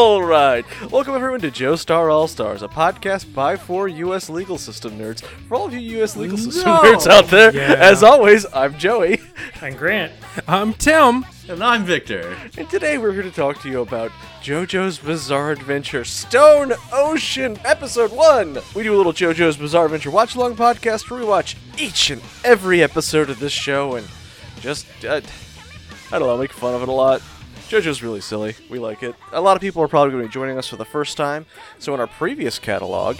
All right. Welcome, everyone, to Joe Star All Stars, a podcast by four U.S. legal system nerds. For all of you U.S. legal system No. nerds out there, Yeah. as always, I'm Joey. And Grant. I'm Tim. And I'm Victor. And today we're here to talk to you about JoJo's Bizarre Adventure Stone Ocean Episode 1. We do a little JoJo's Bizarre Adventure watch along podcast where we watch each and every episode of this show and just, uh, I don't know, make fun of it a lot. JoJo's really silly. We like it. A lot of people are probably going to be joining us for the first time. So in our previous catalog,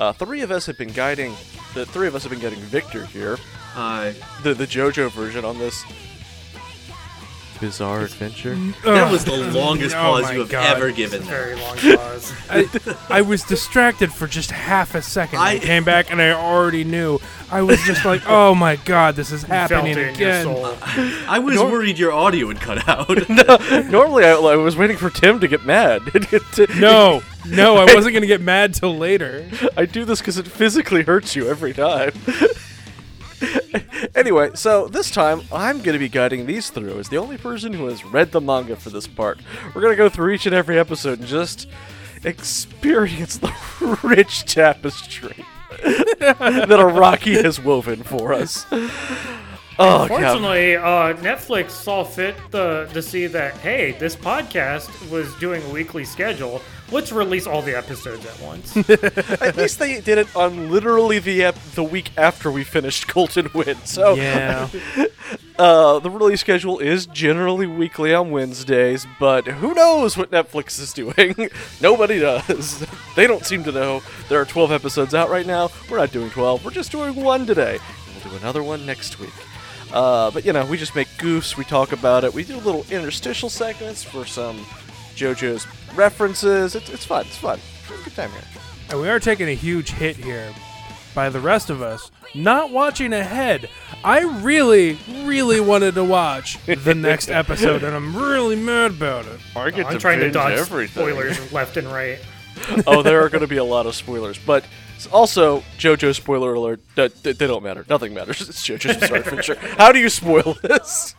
uh, three of us have been guiding, the three of us have been getting Victor here, Hi. the, the JoJo version on this Bizarre Adventure. That was the longest Oh pause my you have God. ever given. Very long pause. I, I was distracted for just half a second. I, I- came back and I already knew. I was just like, oh my god, this is Felt happening it in your again. soul. I was worried your audio would cut out. Normally, I, I was waiting for Tim to get mad. No, no, I wasn't gonna get mad till later. I do this because it physically hurts you every time. anyway, so this time I'm going to be guiding these through as the only person who has read the manga for this part. We're going to go through each and every episode and just experience the rich tapestry that Araki has woven for us. Oh, God. Fortunately, uh, Netflix saw fit the, to see that, hey, this podcast was doing a weekly schedule. Let's release all the episodes at once. At least they did it on literally the ep- the week after we finished Golden Wind. So Yeah. Uh, the release schedule is generally weekly on Wednesdays, but who knows what Netflix is doing? Nobody does. They don't seem to know. There are 12 episodes out right now. We're not doing 12. We're just doing one today. We'll do another one next week. Uh, but you know, we just make goofs. We talk about it. We do little interstitial segments for some JoJo's references. It's, it's fun. It's fun. It's good time here. And we are taking a huge hit here by the rest of us not watching ahead. I really, really wanted to watch the next episode, and I'm really mad about it. I get I'm trying to dodge spoilers left and right. oh, there are going to be a lot of spoilers, but s- also JoJo spoiler alert. They, they they don't matter. Nothing matters. It's JoJo's Bizarre Adventure. How do you spoil this?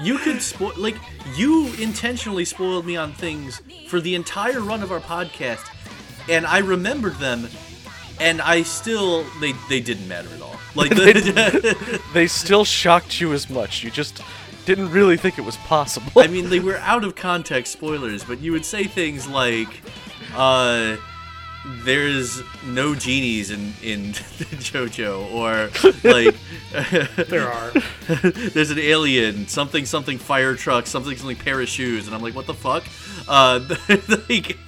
You could spoil, like, you intentionally spoiled me on things for the entire run of our podcast, and I remembered them, and I still, they, they didn't matter at all. Like, the, They still shocked you as much. You just didn't really think it was possible. I mean, they were out of context spoilers, but you would say things like, uh, there's no genies in, in JoJo, or like, There are. there's an alien, something, something fire truck, something, something pair of shoes, and I'm like, what the fuck? Uh, like,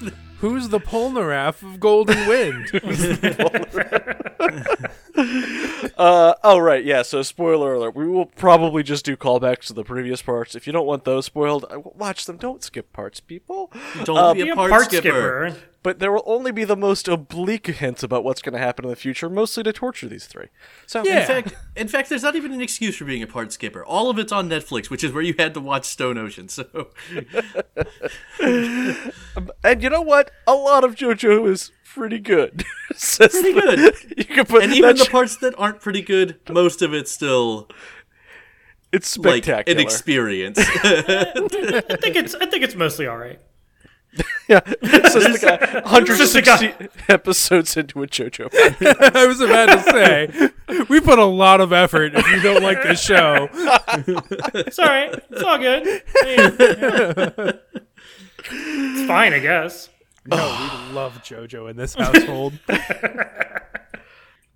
Who's the Polnareff of Golden Wind? Uh, oh right, yeah. So spoiler alert. We will probably just do callbacks to the previous parts. If you don't want those spoiled, uh, watch them. Don't skip parts, people. don't Be be a a part, part skipper. skipper. But there will only be the most oblique hints about what's going to happen in the future, mostly to torture these three. So Yeah. In fact, in fact, there's not even an excuse for being a part skipper. All of it's on Netflix, which is where you had to watch Stone Ocean. So And you know what? A lot of JoJo is pretty good. Pretty good. You can put and even that the sh- parts that aren't pretty good, most of it's still it's like spectacular. an experience. I think it's. I think it's mostly all right. yeah, says the guy. 160 episodes into a JoJo. I was about to say, we put a lot of effort if you don't like this show. It's all right. It's all good. I mean, yeah. It's fine, I guess. No, we love JoJo in this household.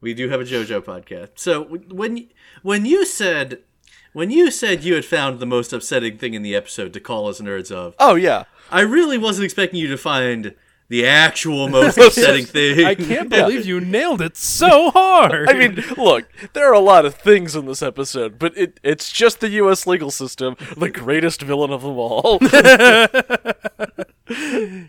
we do have a JoJo podcast. So when when you said when you said you had found the most upsetting thing in the episode to call us nerds of, Oh yeah, I really wasn't expecting you to find the actual most upsetting thing. I can't believe you nailed it so hard. I mean, look, there are a lot of things in this episode, but it, it's just the U.S. legal system, the greatest villain of them all.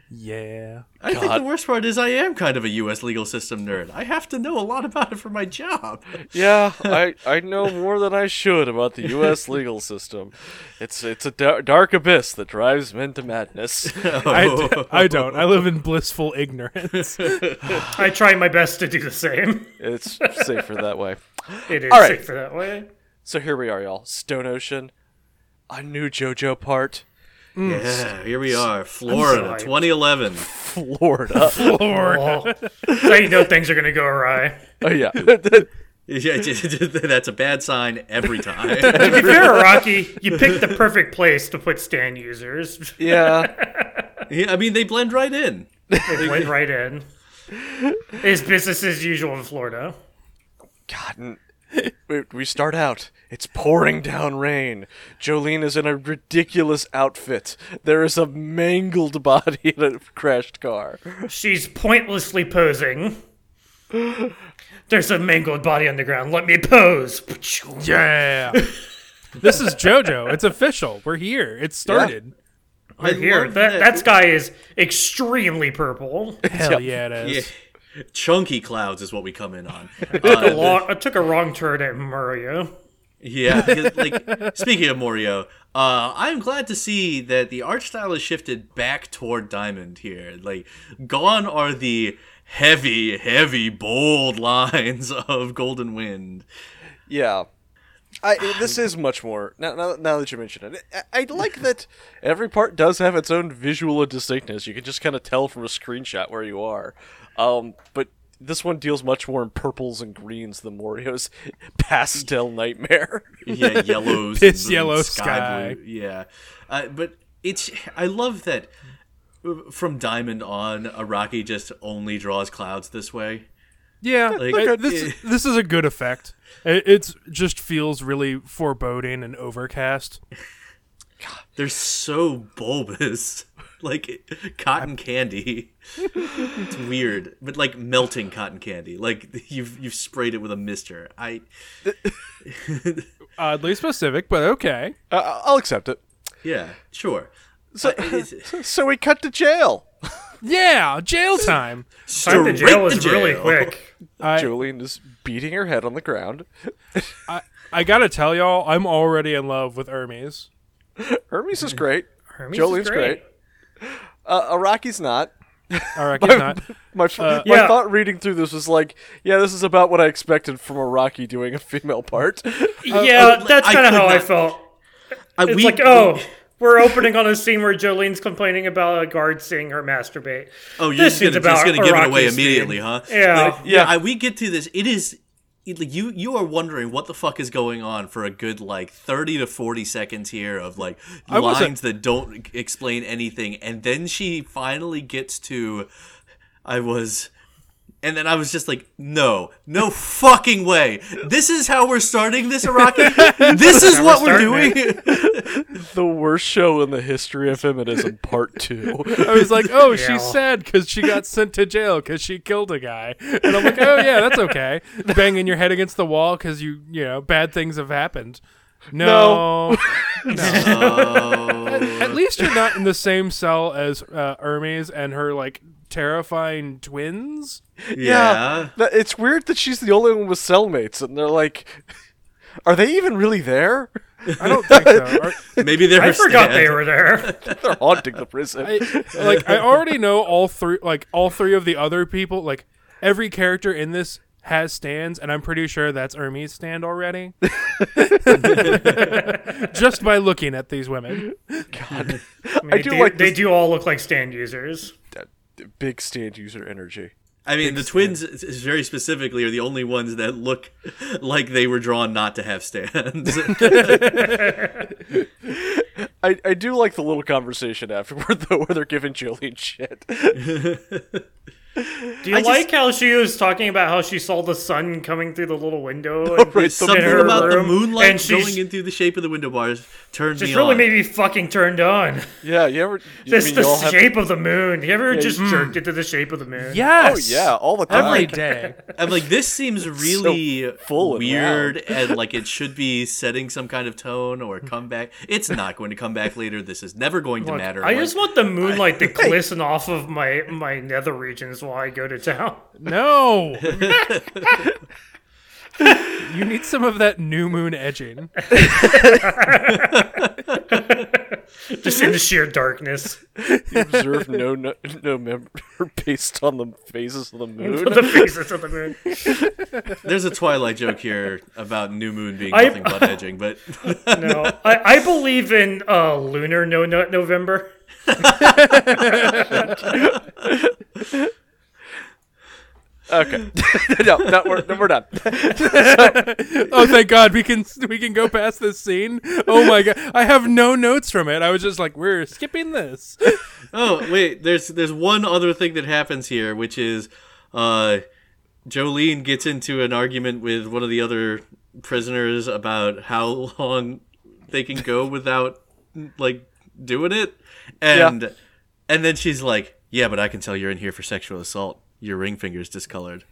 yeah. I think the worst part is I am kind of a U.S. legal system nerd. I have to know a lot about it for my job. yeah, I, I know more than I should about the U.S. legal system. It's it's a dar- dark abyss that drives men to madness. I, I don't. I live in blissful ignorance. I try my best to do the same. It's safer that way. It is All right. safer that way. So here we are, y'all. Stone Ocean, a new JoJo part. Mm. Yeah, here we are, Florida, 2011. Florida. Oh, that's how you know things are gonna go awry. oh yeah. Yeah, that's a bad sign every time. If you're Araki, you pick the perfect place to put stand users. yeah. Yeah, I mean, they blend right in. They blend right in. It's business as usual in Florida. God. N- We, we start out. It's pouring down rain. Jolene is in a ridiculous outfit. There is a mangled body in a crashed car. She's pointlessly posing. There's a mangled body on the ground. Let me pose. Yeah. this is JoJo. It's official. We're here. It started. I Here, love that, that sky is extremely purple. Hell yeah, it is. Yeah. Chunky clouds is what we come in on. A Uh, lo- I took a wrong turn at Morio. Yeah, like speaking of Morio, uh, I'm glad to see that the art style has shifted back toward Diamond here. Like, gone are the heavy, heavy, bold lines of Golden Wind. Yeah. I, this is much more now, now. Now that you mention it, I, I like that every part does have its own visual distinctness. You can just kind of tell from a screenshot where you are. Um, but this one deals much more in purples and greens than Morio's pastel nightmare. yeah, yellows, Piss yellow sky, sky. blue. Yeah, uh, but it's I love that uh, from Diamond on, Araki just only draws clouds this way. Yeah, Like- I- Look, this eh. this is a good effect. It it's just feels really foreboding and overcast. They're so bulbous, like cotton candy. it's weird, but like melting cotton candy. Like you've you've sprayed it with a mister. I Oddly specific, but okay. uh, I'll accept it. yeah, sure. So, Uh, it's- so we cut to jail. Yeah, jail time. Time to jail is to really quick. I, Jolene is beating her head on the ground. I I gotta tell y'all, I'm already in love with Hermes. Hermes is great. Hermes Jolene's is great. Uh, Araki's not. Alright, he's not. My, f- my Uh, Yeah. thought reading through this was like, yeah, this is about what I expected from Araki doing a female part. Yeah, uh, that's kind of could how I felt. Uh, It's we- like, oh, we're opening on a scene where Jolene's complaining about a guard seeing her masturbate. Oh, you're This just gonna, is about just gonna give it away Araki's immediately, huh? Yeah. Like, Yeah. I, we get to this. It is. Like, You you are wondering what the fuck is going on for a good like thirty to forty seconds here of like lines that don't explain anything, and then she finally gets to, I was, and then I was just like, no, no fucking way. This is how we're starting this Araki. This is what we're starting doing. the worst show in the history of feminism, part two. I was like, oh, she's sad because she got sent to jail because she killed a guy. And I'm like, oh, yeah, that's okay. Banging your head against the wall because you, you know, bad things have happened. No. No. At, at least you're not in the same cell as uh, Hermes and her, like, terrifying twins. yeah. That- it's weird that she's the only one with cellmates, and they're like, are they even really there? I don't think so. Or- Maybe they're I forgot stand. they were there. They're haunting the prison. I, like I already know all three like all three of the other people like every character in this has stands and I'm pretty sure that's Hermes stand already. Just by looking at these women. God, I, mean, I they do do like they do all look like stand users. Big stand user energy. I mean, the twins, s- s- very specifically, are the only ones that look like they were drawn not to have stands. I, I do like the little conversation afterward though, where they're giving Jolene shit. Do you like how she was talking about how she saw the sun coming through the little window? right, And the- Something her about the moonlight and she's- going into the shape of the window bars turned just me really on. made me fucking turned on. Yeah, you ever? You This mean the you all have- shape of the moon. You ever just you- jerked into the shape of the moon? Yes. Oh yeah, all the time. Every day. I'm like, this seems really full and weird, and like it should be setting some kind of tone or come back. It's not going to come back later. This is never going to matter. I Like, just want the moonlight to glisten off of my my nether regions while I go to town. No. you need some of that new moon edging. Just in the sheer darkness. You observe no no, no member based on the phases of the moon. the faces of the moon. There's a Twilight joke here about New Moon being I- nothing but edging, but No, I, I believe in uh, lunar no, no November. Okay. no, no, we're, no, we're done. Oh, thank God we can we can go past this scene. Oh my God, I have no notes from it. I was just like, we're skipping this. oh wait, there's there's one other thing that happens here, which is uh, Jolene gets into an argument with one of the other prisoners about how long they can go without like doing it, and and then she's like, "Yeah, but I can tell you're in here for sexual assault. Your ring finger's discolored."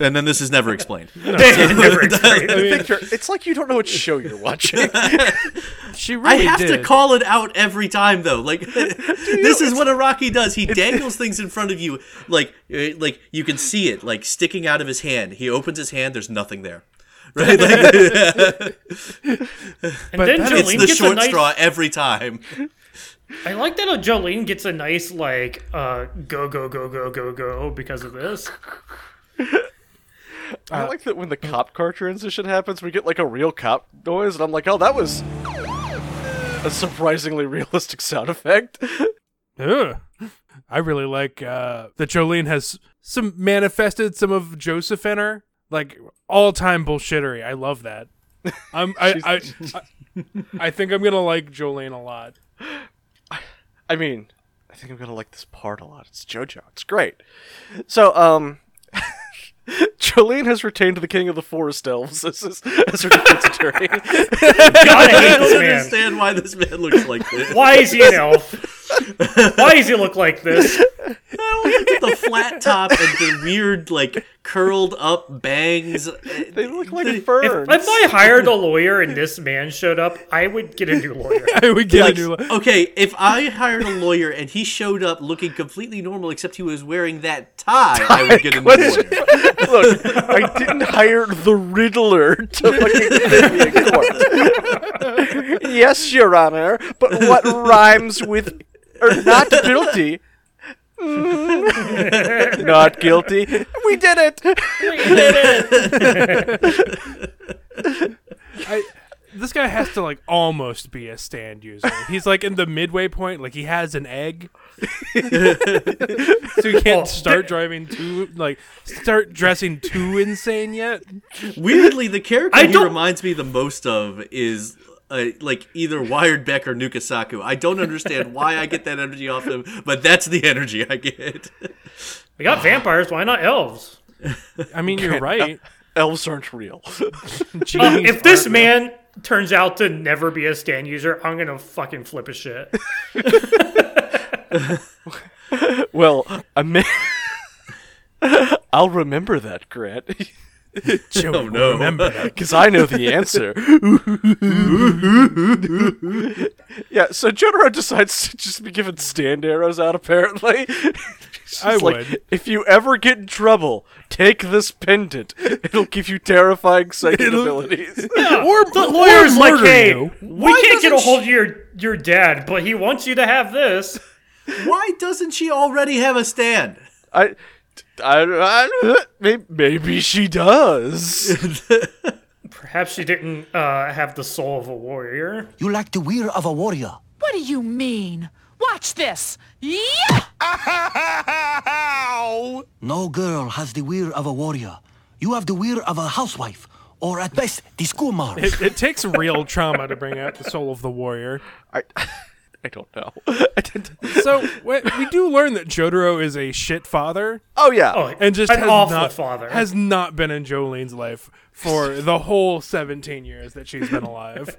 And then this is never explained. They never explained it. Victor, it's like you don't know what show you're watching. She really I have did. to call it out every time, though. Like, this is what Araki does. He dangles things in front of you, like, uh, like you can see it, like sticking out of his hand. He opens his hand. There's nothing there. Right? Like, And But then that- Jolene it's the gets a short nice. straw every time. I like that uh, Jolene gets a nice like uh, go go go go go go because of this. I like that when the cop car transition happens, we get like a real cop noise, and I'm like, oh, that was a surprisingly realistic sound effect. Ugh. I really like uh, that Jolene has some manifested some of Joseph in her, like all time bullshittery. I love that. I'm, I, I, I, I think I'm gonna like Jolene a lot. I mean, I think I'm gonna like this part a lot. It's JoJo. It's great. So, um, Jolene has retained the King of the Forest Elves as, his, as her defense attorney. God, I hate I this don't man. understand why this man looks like this. Why is he an elf? Why does he look like this? Look at the flat top and the weird, like, curled up bangs. they look like If, ferns. if I hired a lawyer and this man showed up, I would get a new lawyer. I would get Like, a new. okay, if I hired a lawyer and he showed up looking completely normal except he was wearing that tie, I would get a new lawyer. Look, I didn't hire the Riddler to fucking defend me in court. yes, Your Honor, but what rhymes with or not guilty? Not guilty. We did it. We did it. I, this guy has to like almost be a stand user. He's like in the midway point, like he has an egg, so he can't Oh, start driving too like start dressing too insane yet. Weirdly, the character I he don't- reminds me the most of is uh, like either Wired Beck or Nukesaku. I don't understand why I get that energy off them, but that's the energy I get. We got vampires. Why not elves? I mean, you're right. Elves aren't real. Uh, if this aren't- man turns out to never be a stand user, I'm gonna fucking flip a shit. well, I may. I'll remember that, Grant, Joe, Oh, no. remember that. because I know the answer. yeah, so Jotaro decides to just be giving stand arrows out, apparently. I like, would. If you ever get in trouble, take this pendant. It'll give you terrifying psychic abilities. Or The or lawyer's like, hey, you. we can't get a doesn't hold of your your dad, but he wants you to have this. Why doesn't she already have a stand? I, I, I, maybe, maybe she does. Perhaps she didn't uh, have the soul of a warrior. You lack the will of a warrior. What do you mean? Watch this. Yeah! No girl has the will of a warrior. You have the will of a housewife, or at best, the schoolmarm. It, it takes real trauma to bring out the soul of the warrior. I, I don't know. I didn't. So we, we do learn that Jotaro is a shit father, Oh yeah. Oh, and just an has awful not, father. has not been in Jolene's life for the whole 17 years that she's been alive.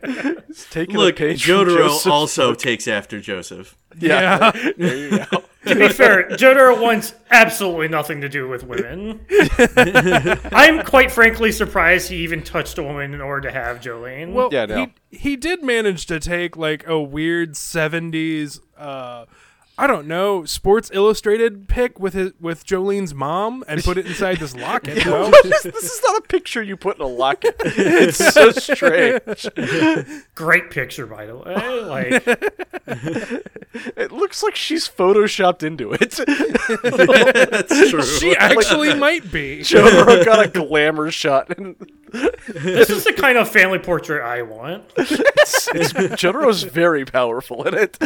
Taking Look, a Jotaro also takes after Joseph. Yeah. Yeah. there you go. To be fair, Jotaro wants absolutely nothing to do with women. I'm quite frankly surprised he even touched a woman in order to have Jolene. Well, Yeah, no. he he did manage to take like a weird '70s uh, I don't know, Sports Illustrated pic with his with Jolene's mom and put it inside this locket. You know? What is- this is not a picture you put in a locket. It's so strange. Great picture, by the way. Like, It looks like she's photoshopped into it. That's true. she actually might be. Jotaro got a glamour shot, and this is the kind of family portrait I want. it's, it's, Jotaro's very powerful in it.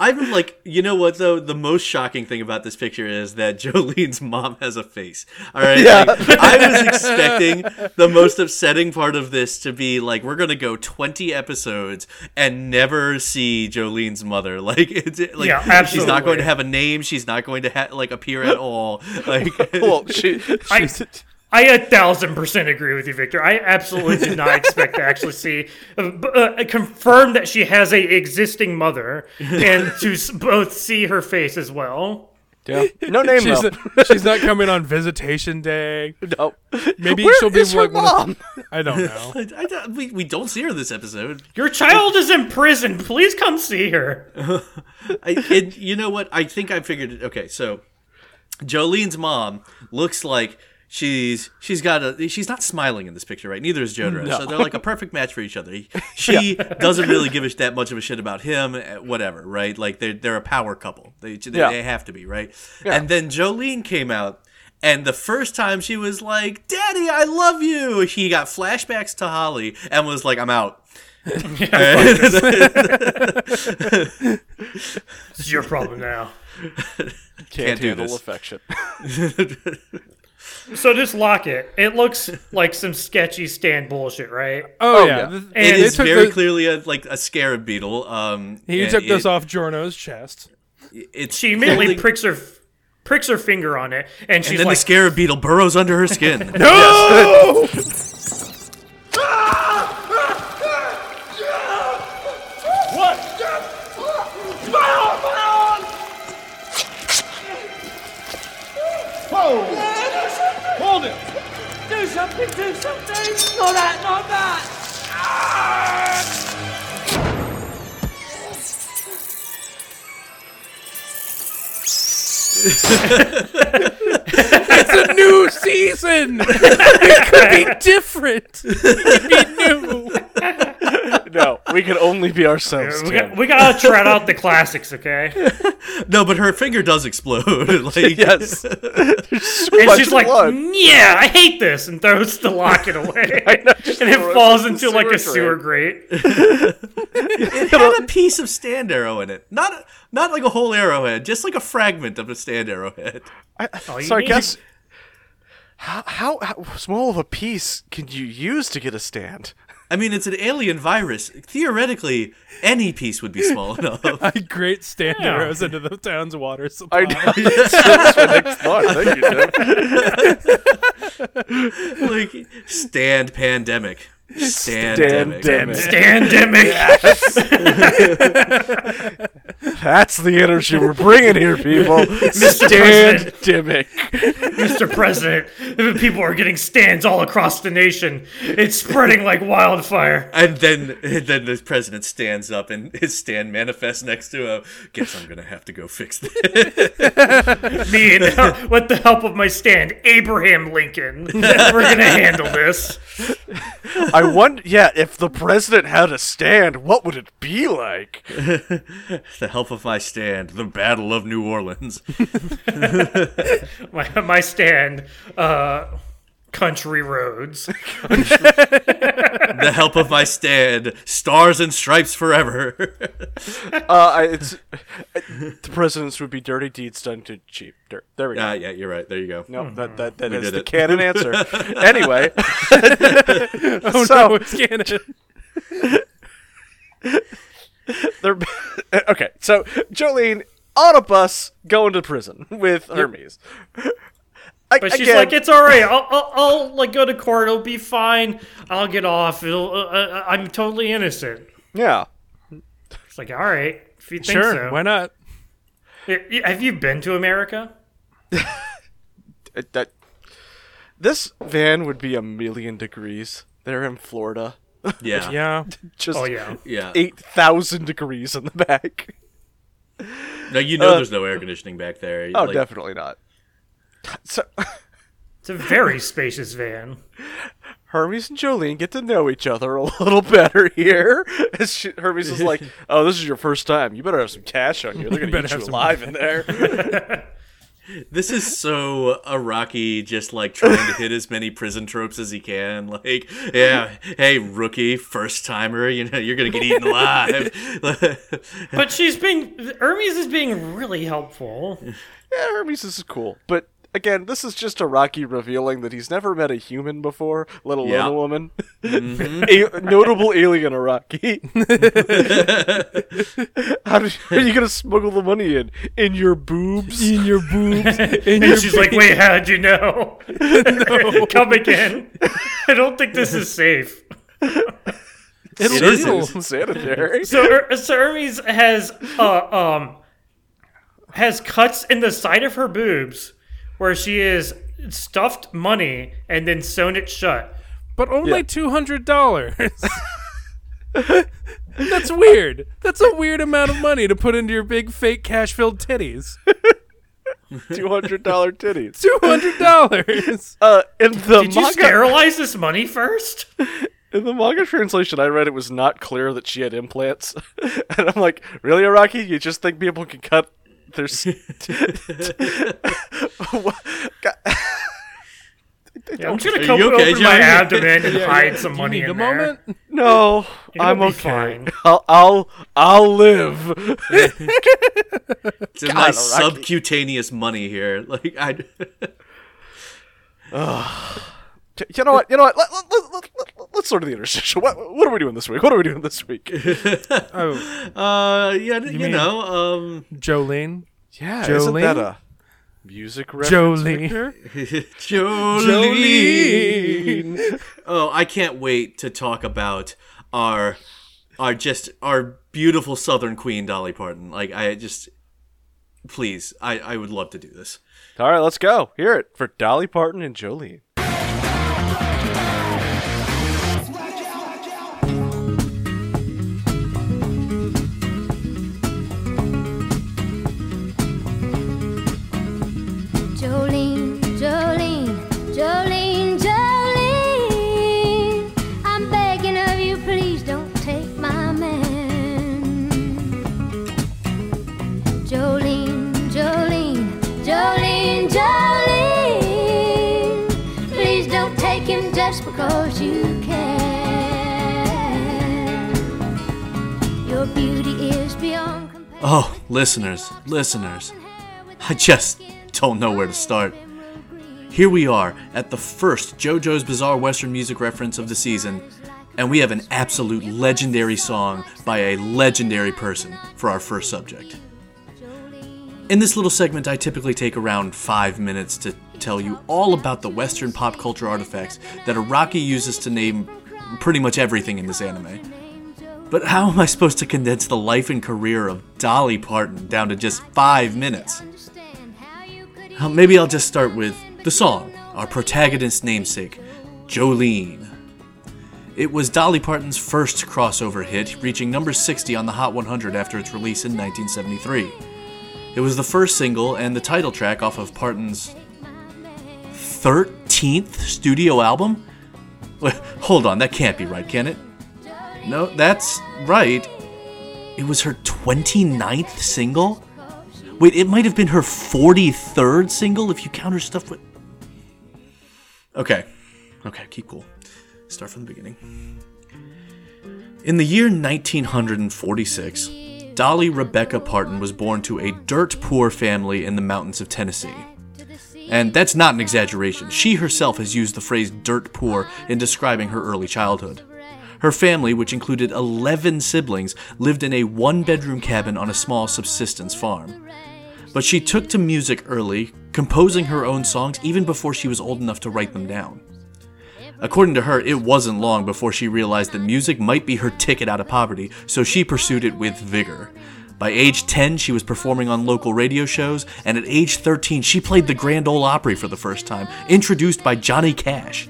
I'm like, you know what though? The most shocking thing about this picture is that Jolene's mom has a face. All right, Yeah. like, I was expecting the most upsetting part of this to be like we're gonna go 20 episodes and never see Jolene's mother. Like, it's like Yeah, she's not going to have a name. She's not going to ha- like appear at all. Like, Well, she, she's, I a thousand percent agree with you, Victor. I absolutely did not expect to actually see uh, uh, confirm that she has a existing mother and to s- both see her face as well. yeah. no name She's, though. she's not coming on visitation day. no. Maybe Where she'll be is her like one of- mom? I don't know. I, I- we, we don't see her this episode. Your child is in prison. Please come see her. I, and you know what? I think I figured it. Okay, so Jolene's mom looks like she's she's got a she's not smiling in this picture, right? Neither is Jotaro. So they're like a perfect match for each other. He- She doesn't really give a, sh- that much of a shit about him, eh, whatever, right? Like they're they're a power couple. They they, Yeah. they have to be, right? And then Jolene came out. And the first time she was like, "Daddy, I love you," he got flashbacks to Holly and was like, "I'm out." It's your problem now. Can't, Can't handle this. affection. So just lock it It looks like some sketchy stand bullshit, right? Oh, Oh, yeah. yeah. And It they is took very the- clearly a, like a scarab beetle. Um, He and took this off Jorno's chest. It's She immediately holding- pricks her pricks her finger on it, and and then like, the scarab beetle burrows under her skin. No! season. it could be different. It could be new. no, we can only be ourselves. we, Tim. got, we gotta trot out the classics, okay? no, but her finger does explode. like, yes. There's so And much she's like, blood. "Yeah, I hate this," and throws the locket away, and it falls into like a sewer grate. It had a piece of stand arrow in it, not not like a whole arrowhead, just like a fragment of a stand arrowhead. you so I need- guess how, how how small of a piece can you use to get a stand? I mean, it's an alien virus. Theoretically, any piece would be small enough. I grate stand Yeah. arrows into the town's water supply. I know. That's my next thought. Thank you, Tim. like stand pandemic. Stand Stand pandemic. Standemic. That's the energy we're bringing here, people. Stand President. Mr. President, people are getting stands all across the nation. It's spreading like wildfire. And then, and then the president stands up and his stand manifests next to him. Guess I'm gonna have to go fix this. Me and uh, with the help of my stand, Abraham Lincoln. We're gonna handle this. I wonder, yeah, if the president had a stand, what would it be like? the help of my stand, the Battle of New Orleans. My, my stand, uh, country roads. the help of my stand, stars and stripes forever. Uh, I, it's the president's would be dirty deeds done to cheap dirt. There we go. Ah, yeah, you're right. There you go. no, that that that We is did the it. canon answer. anyway, oh so no, it's canon. they're okay. So Jolene on a bus going to prison with Hermes. I, But she's again, like, it's all right. I'll, I'll, I'll like go to court. It'll be fine. I'll get off. It'll, uh, uh, I'm totally innocent. yeah. It's like, all right, if you think Sure, so. why not? Y- y- Have you been to America? That this van would be a million degrees. They're in Florida. Yeah. Yeah. Just Oh yeah. Yeah. eight thousand degrees in the back. No, you know Uh, there's no air conditioning back there. Oh, Like, definitely not. So It's a very spacious van. Hermes and Jolene get to know each other a little better here. As she, Hermes is like, "Oh, this is your first time. You better have some cash on you. They're gonna better eat you some- alive in there." This is so Araki just like trying to hit as many prison tropes as he can. Like, yeah, hey rookie, first timer, you know you're gonna get eaten alive. But she's being Hermes is being really helpful. yeah, Hermes this is cool, but. Again, this is just Araki revealing that he's never met a human before, let alone Yeah. a woman. a notable alien Araki. How did, are you gonna smuggle the money in? In your boobs? In your boobs. In And your she's like, "Wait, how'd you know?" Come again. I don't think this is safe. It'll It is, heal. It's insanitary. So, Her- so Hermes has uh, um has cuts in the side of her boobs where she is stuffed money and then sewn it shut. but only Yeah. two hundred dollars. That's weird. That's a weird amount of money to put into your big fake cash-filled titties. Two hundred dollar titties. Two hundred dollars. Uh, in the Did you manga, sterilize this money first? in the manga translation I read, it was not clear that she had implants, and I'm like, really, Araki? You just think people can cut their? s- What- God- Yeah, I'm just gonna Are come you okay, over my abdomen and hide some money need in a there. moment? no, It'll I'm okay. fine. I'll, I'll, I'll live. It's a nice Rocky. subcutaneous money here. Like I, you know what? You know what? Let, let, let, let, let, let's sort of the interstitial. What, what are we doing this week? What are we doing this week? Oh, uh, yeah, you, mean- know, um, Jolene. Yeah, isn't Jolene? that a music reference? Jolene. Victor? Jolene. Oh, I can't wait to talk about our, our just our beautiful Southern Queen Dolly Parton. Like I just, please, I I would love to do this. All right, let's go. Hear it for Dolly Parton and Jolene. Jolene, Oh, listeners, listeners, I just don't know where to start. Here we are at the first JoJo's Bizarre Western music reference of the season, and we have an absolute legendary song by a legendary person for our first subject. In this little segment, I typically take around five minutes to tell you all about the Western pop culture artifacts that Araki uses to name pretty much everything in this anime. But how am I supposed to condense the life and career of Dolly Parton down to just five minutes? Uh, Maybe I'll just start with the song, our protagonist's namesake, Jolene. It was Dolly Parton's first crossover hit, reaching number 60 on the Hot 100 after its release in 1973. It was the first single and the title track off of Parton's 13th studio album? Wait, hold on, that can't be right, can it? No, that's right. It was her 29th single? Wait, it might have been her 43rd single if you count her stuff with. Okay. Okay, keep cool. Start from the beginning. In the year 1946, Dolly Rebecca Parton was born to a dirt poor family in the mountains of Tennessee. And that's not an exaggeration. She herself has used the phrase dirt poor in describing her early childhood. Her family, which included 11 siblings, lived in a one bedroom cabin on a small subsistence farm. But she took to music early, composing her own songs even before she was old enough to write them down. According to her, it wasn't long before she realized that music might be her ticket out of poverty, so she pursued it with vigor. By age 10, she was performing on local radio shows, and at age 13, she played the Grand Ole Opry for the first time, introduced by Johnny Cash.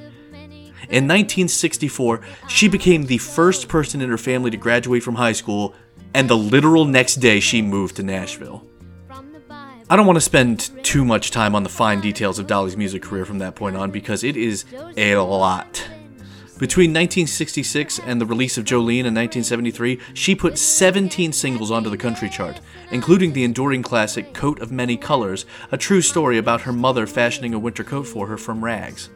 In 1964, she became the first person in her family to graduate from high school, and the literal next day she moved to Nashville. I don't want to spend too much time on the fine details of Dolly's music career from that point on because it is a lot. Between 1966 and the release of Jolene in 1973, she put 17 singles onto the country chart, including the enduring classic Coat of Many Colors, a true story about her mother fashioning a winter coat for her from rags.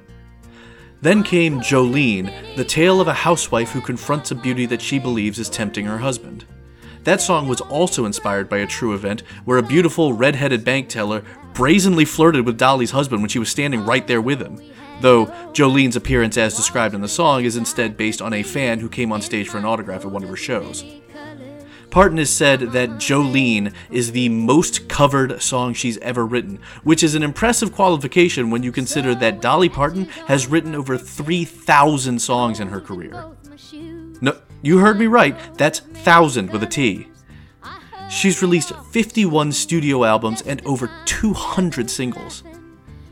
Then came Jolene, the tale of a housewife who confronts a beauty that she believes is tempting her husband. That song was also inspired by a true event where a beautiful red-headed bank teller brazenly flirted with Dolly's husband when she was standing right there with him. Though Jolene's appearance as described in the song is instead based on a fan who came on stage for an autograph at one of her shows. Parton has said that Jolene is the most covered song she's ever written, which is an impressive qualification when you consider that Dolly Parton has written over 3,000 songs in her career. You heard me right, that's thousand with a T. She's released 51 studio albums and over 200 singles.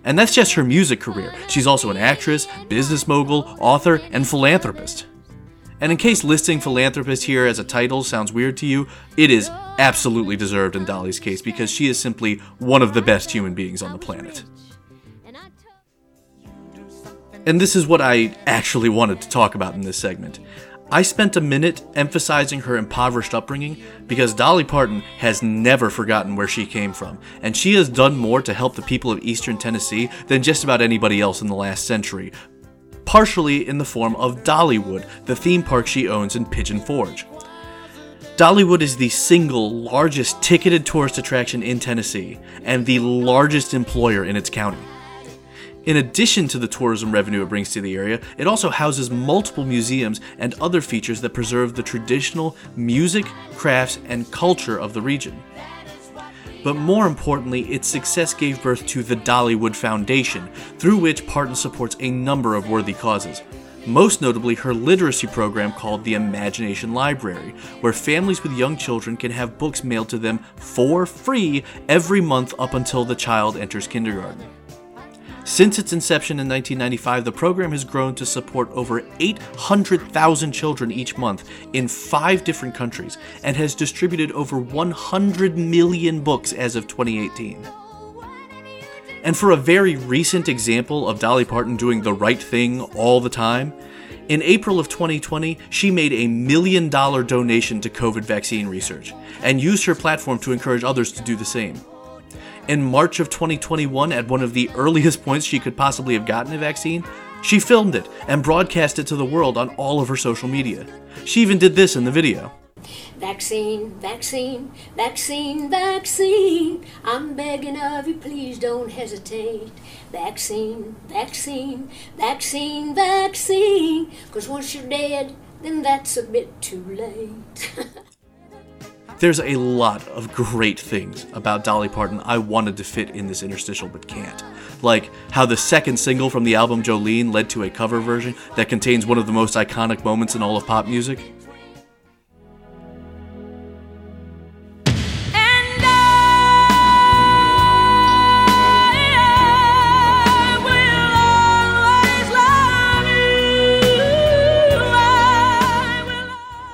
And that's just her music career. She's also an actress, business mogul, author, and philanthropist. And in case listing philanthropist here as a title sounds weird to you, it is absolutely deserved in Dolly's case because she is simply one of the best human beings on the planet. And this is what I actually wanted to talk about in this segment. I spent a minute emphasizing her impoverished upbringing because Dolly Parton has never forgotten where she came from, and she has done more to help the people of eastern Tennessee than just about anybody else in the last century, partially in the form of Dollywood, the theme park she owns in Pigeon Forge. Dollywood is the single largest ticketed tourist attraction in Tennessee and the largest employer in its county. In addition to the tourism revenue it brings to the area, it also houses multiple museums and other features that preserve the traditional music, crafts, and culture of the region. But more importantly, its success gave birth to the Dollywood Foundation, through which Parton supports a number of worthy causes. Most notably, her literacy program called the Imagination Library, where families with young children can have books mailed to them for free every month up until the child enters kindergarten. Since its inception in 1995, the program has grown to support over 800,000 children each month in five different countries and has distributed over 100 million books as of 2018. And for a very recent example of Dolly Parton doing the right thing all the time, in April of 2020, she made a million dollar donation to COVID vaccine research and used her platform to encourage others to do the same in March of 2021 at one of the earliest points she could possibly have gotten a vaccine, she filmed it and broadcast it to the world on all of her social media. She even did this in the video. Vaccine, vaccine, vaccine, vaccine. I'm begging of you, please don't hesitate. Vaccine, vaccine, vaccine, vaccine. Cause once you're dead, then that's a bit too late. There's a lot of great things about Dolly Parton I wanted to fit in this interstitial but can't. Like how the second single from the album Jolene led to a cover version that contains one of the most iconic moments in all of pop music.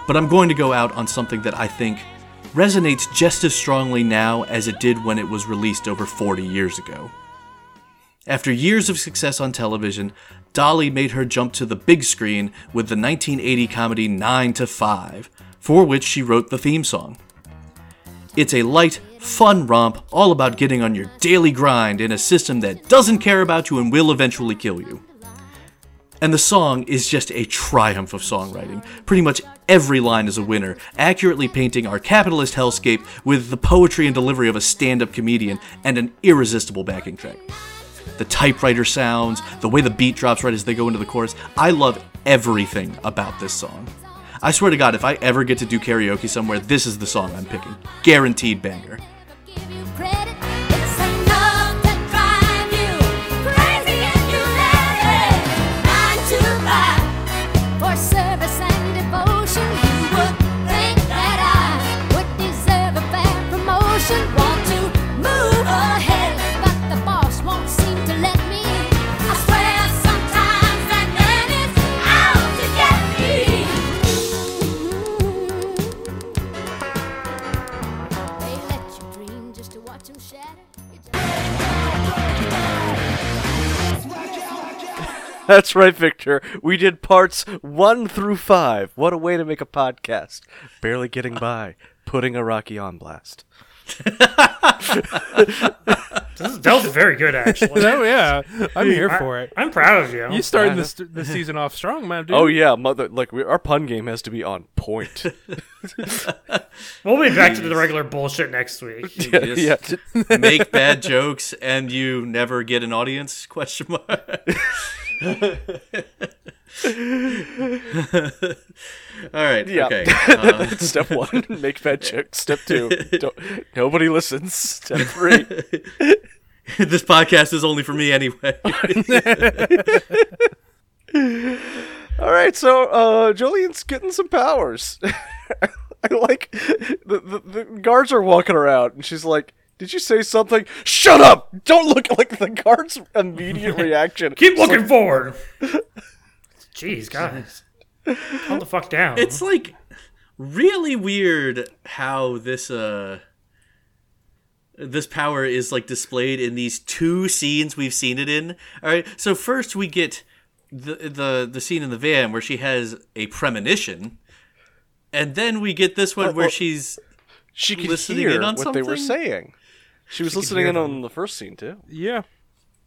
But I'm going to go out on something that I think resonates just as strongly now as it did when it was released over 40 years ago. After years of success on television, Dolly made her jump to the big screen with the 1980 comedy 9 to 5, for which she wrote the theme song. It's a light, fun romp all about getting on your daily grind in a system that doesn't care about you and will eventually kill you. And the song is just a triumph of songwriting. Pretty much every line is a winner, accurately painting our capitalist hellscape with the poetry and delivery of a stand up comedian and an irresistible backing track. The typewriter sounds, the way the beat drops right as they go into the chorus, I love everything about this song. I swear to God, if I ever get to do karaoke somewhere, this is the song I'm picking. Guaranteed banger. That's right, Victor. We did parts one through five. What a way to make a podcast. Barely getting by. Putting Araki on blast. This is- that was very good, actually. oh yeah, I'm here for it. I'm proud of you. You starting this this season off strong, man, dude. Oh yeah, mother. Like we, our pun game has to be on point. We'll be back to the regular bullshit next week. yeah, yeah. make bad jokes and you never get an audience? Question mark. All right. Yeah. Okay. Uh, Step one, make bad jokes. Step two, don't, nobody listens. Step three, this podcast is only for me anyway. All right, so uh, Jolyne's getting some powers. I like the, the the guards are walking around, and she's like, "Did you say something? Shut up! Don't look like the guards' immediate reaction. Keep It's looking like, forward. Jeez, guys. Calm the fuck down. it's like really weird how this uh this power is like displayed in these two scenes we've seen it in. All right. So first we get the the the scene in the van where she has a premonition. And then we get this one where well, she's she could listening hear in on what they were saying. She was listening in on the first scene too. yeah.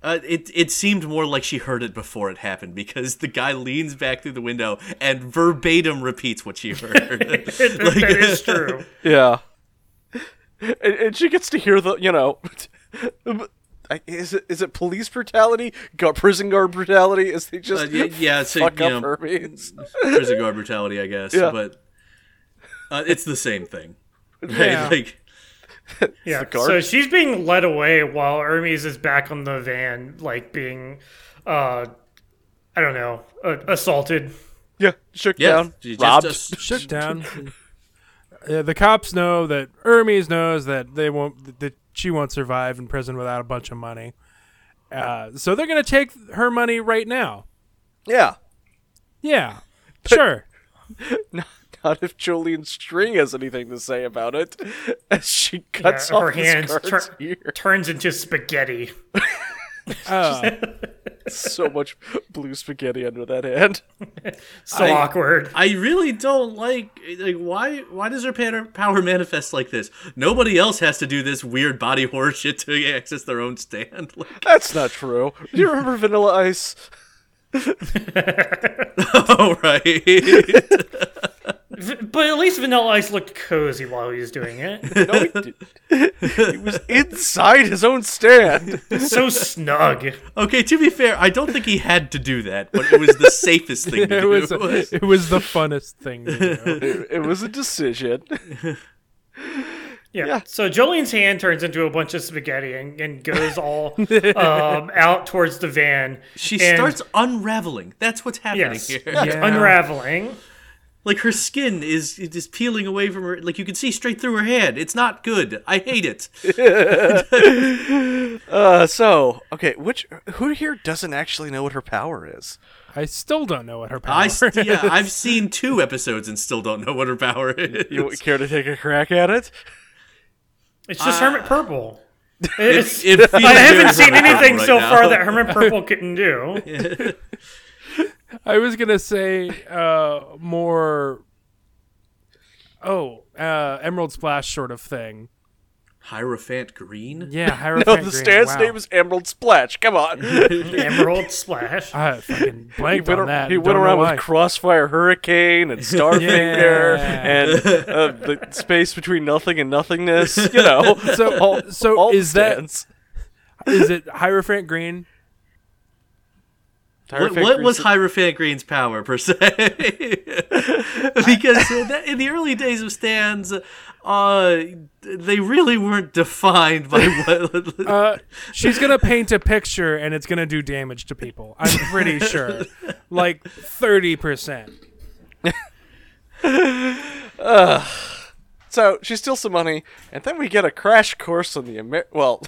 Uh, it it seemed more like she heard it before it happened because the guy leans back through the window and verbatim repeats what she heard. like, that is true. Yeah, and, and she gets to hear the you know. Is it is it police brutality, gu- prison guard brutality? Is they just Uh, y- yeah, so, fuck you up know, Hermes? prison guard brutality, I guess. Yeah. But uh, it's the same thing. Right? Yeah. Like, Yeah. So she's being led away while Hermes is back on the van, like being, uh, I don't know, uh, assaulted. Yeah, shook yeah, down, she just- robbed. just- Shut down. Uh, the cops know that Hermes knows that they won't that she won't survive in prison without a bunch of money. Uh, so they're gonna take her money right now. yeah, Yeah, sure. Not if Jolyne String has anything to say about it. As she Yeah, cuts off her this hands tur- ear. turns into spaghetti. Uh, So much blue spaghetti under that hand. So I- awkward. I really don't like like why why does her power manifest like this? Nobody else has to do this weird body horror shit to access their own stand. Like, That's not true. Do you remember Vanilla Ice? oh right. But at least Vanilla Ice looked cozy while he was doing it. No, he, did. he was inside his own stand. so snug. Okay, to be fair, I don't think he had to do that, but it was the safest thing to it do. was it was the funnest thing. To do. It, it was a decision. Yeah. Yeah. So Jolyne's hand turns into a bunch of spaghetti and, and goes all um, out towards the van. She And- starts unraveling. That's what's happening Yes, here. yes, Yeah. unraveling. Like her skin is is peeling away from her. Like you can see straight through her hand. It's not good. I hate it. Uh, so okay, which who here doesn't actually know what her power is? I still don't know what her power I is. yeah, I've seen two episodes and still don't know what her power is. You care to take a crack at it? It's just Hermit Purple. It's, It feels I haven't seen Hermit anything Purple so right far that Hermit Purple couldn't do. I was gonna say uh, more. Oh, uh, Emerald Splash sort of thing. Hierophant Green. Yeah, Hierophant No, the Green. stand's wow. name is Emerald Splash. Come on. Emerald Splash. I fucking he blanked went, on that. he went around with Crossfire Hurricane and Starfinger Yeah. and uh, the space between nothing and nothingness. You know. So- all, so all is that- stands. Is it Hierophant Green? What, what was said- Hierophant Green's power per se? because uh, that, in the early days of stands, uh, they really weren't defined by what. Uh, she's gonna paint a picture and it's gonna do damage to people. I'm pretty sure, like thirty percent. So she steals some money, and then we get a crash course on the Amer- well,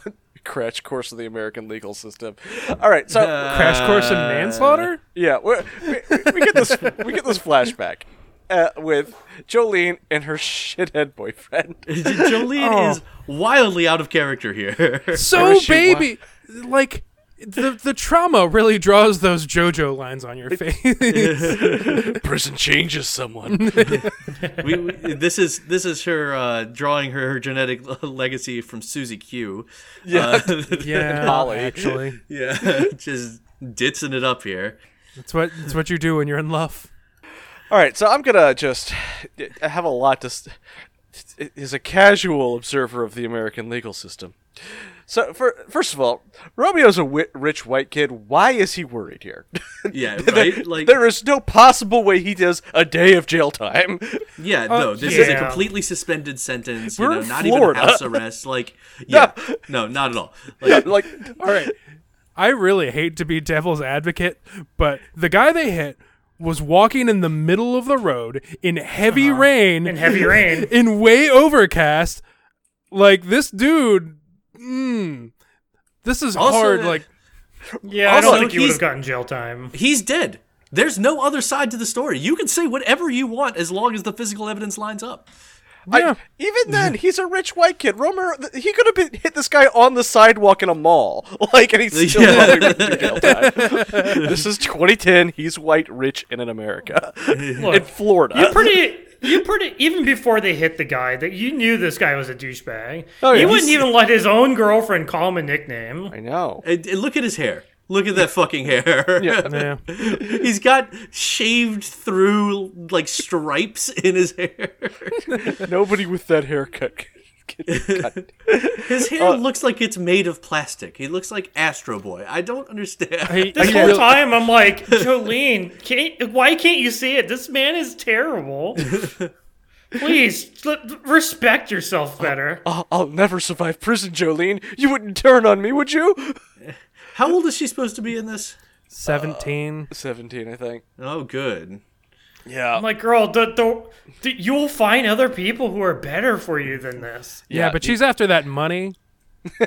crash course of the American legal system. All right, so Crash course in manslaughter. yeah, we, we, we get this we get this flashback uh, with Jolyne and her shithead boyfriend. Jolyne Oh. is wildly out of character here. So wish you baby, like the the trauma really draws those JoJo lines on your face. Prison changes someone. we, we- this is this is her uh, drawing her, her genetic legacy from Suzi Q. Yeah. Uh, yeah, Holly. actually, yeah, just ditzing it up here. that's what that's what you do when you're in love. All right, so I'm gonna just I have a lot to. s is a casual observer of the American legal system. So, for, first of all, Romeo's a rich white kid. Why is he worried here? Yeah, There- right. Like, there is no possible way he does a day of jail time. yeah, no, this is a yeah. completely suspended sentence. We're know, in not Florida. even house arrest. Like, yeah, no, not at all. Like, like, All right, I really hate to be devil's advocate, but the guy they hit was walking in the middle of the road in heavy uh-huh. rain, In heavy rain. in way overcast. Like this dude, mm, this is Also, hard. Like Yeah, I don't think he would he's- have gotten jail time. he's dead. There's no other side to the story. You can say whatever you want as long as the physical evidence lines up. yeah. I, even then, he's a rich white kid. Romer, he could have been hit this guy on the sidewalk in a mall, like, and he's still Yeah. probably went jail time. this is 2010. He's white, rich, and in America, in Florida. You pretty, you pretty. Even before they hit the guy, that you knew this guy was a douchebag. Oh, yeah. he wouldn't even let his own girlfriend call him a nickname. I know. And, and look at his hair. Look at that fucking hair. yeah. He's got shaved through like stripes in his hair. Nobody with that haircut. gets cut. His hair uh, looks like it's made of plastic. He looks like Astro Boy. I don't understand. I- This I whole really- time, I'm like, Jolyne, can't, why can't you see it? This man is terrible. Please l- respect yourself better. I'll, I'll never survive prison, Jolyne. You wouldn't turn on me, would you? How old is she supposed to be in this? Seventeen. Uh, 17, I think. Oh, good. Yeah. I'm like, girl, the, the, the, you'll find other people who are better for you than this. yeah, but she's after that money.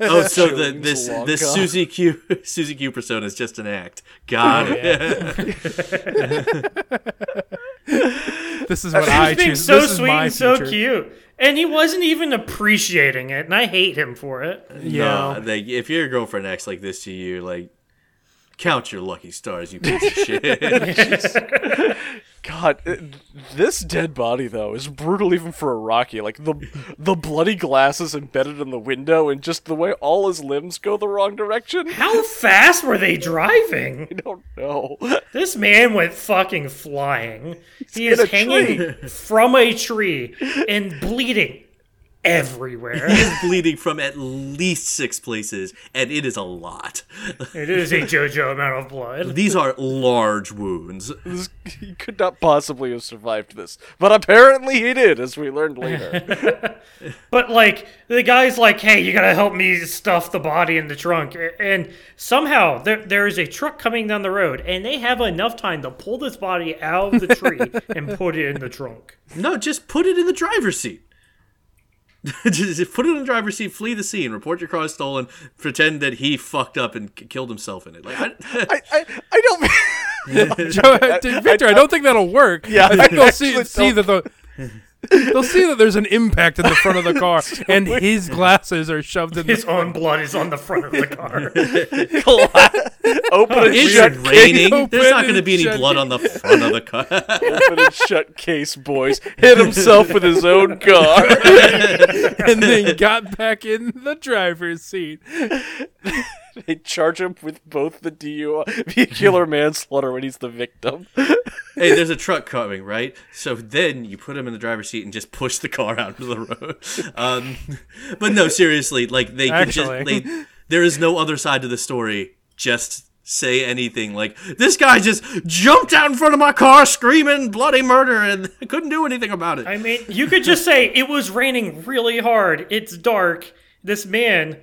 Oh, so the, this this gone. Suzi Q Suzi Q persona is just an act. Got oh, it. This is what He I was being choose. so this is sweet my and so future. cute. And he wasn't even appreciating it, and I hate him for it. Yeah. No, like, if your girlfriend acts like this to you, like count your lucky stars, you piece of shit. God, it- this dead body though is brutal even for Araki. Like the the bloody glasses embedded in the window, and just the way all his limbs go the wrong direction. How fast were they driving? I don't know. This man went fucking flying. He is a hanging from a tree and bleeding everywhere. He is bleeding from at least six places, and it is a lot. it is a JoJo amount of blood. These are large wounds. This, he could not possibly have survived this, but apparently he did, as we learned later. But like the guy's like, "Hey, you gotta help me stuff the body in the trunk," and somehow there there is a truck coming down the road, and they have enough time to pull this body out of the tree and put it in the trunk. No, just put it in the driver's seat. Just put it in the driver's seat, flee the scene, report your car is stolen, pretend that he fucked up and k- killed himself in it. Like, I, I, I, I don't. Joe- Victor, I don't think that'll work. Yeah, I think they'll see, see that the they'll see that there's an impact in the front of the car, and his glasses are shoved in. His the own blood is on the front of the car. open and is shut case. raining? open There's not going to be any blood on the front of the car. Open and shut case, boys. Hit himself with his own car. and then got back in the driver's seat. they charge him with both the DUI, vehicular manslaughter when he's the victim. hey, there's a truck coming, right? So then you put him in the driver's seat and just push the car out into the road. Um, but no, seriously, like they could just they, there is no other side to the story. Just say anything like this guy just jumped out in front of my car screaming bloody murder and I couldn't do anything about it. I mean, you could just say it was raining really hard. It's dark. This man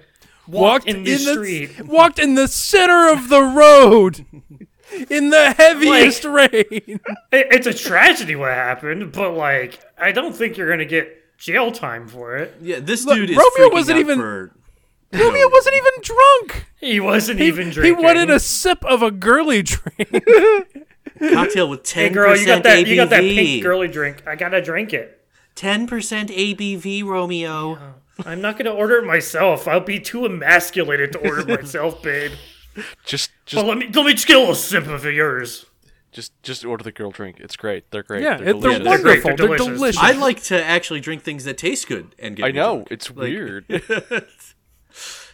walked, in the street. walked in the center of the road in the heaviest rain. It, it's a tragedy what happened, but like, I don't think you're gonna get jail time for it. yeah, this Look, dude is Romeo wasn't out even- for Romeo wasn't even drunk. He wasn't He, even drinking. he wanted a sip of a girly drink. cocktail with ten Hey girl, you got that. You got that pink girly drink. I gotta drink it. Ten percent ABV, Romeo. I'm not gonna order it myself. I'll be too emasculated to order it myself, babe. Just Well, just let me let me just get a little sip of yours. just just order the girl drink. It's great. They're great. Yeah, they're they're delicious. They're wonderful. they're They're delicious. delicious. I like to actually drink things that taste good and get I know drunk. it's Like- weird.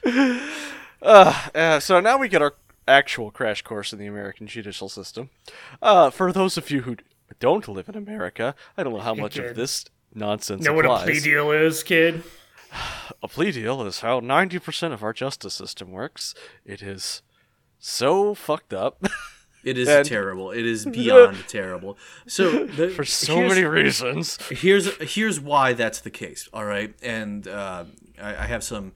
uh, uh, so now we get our actual crash course in the American judicial system. Uh, for those of you who don't live in America, I don't know how much of this nonsense Know what a plea deal is, kid? A plea deal is how 90% of our justice system works. It is so fucked up It is And- terrible. It is beyond terrible. So the, for so many reasons. here's here's why that's the case all right and uh, I, I have some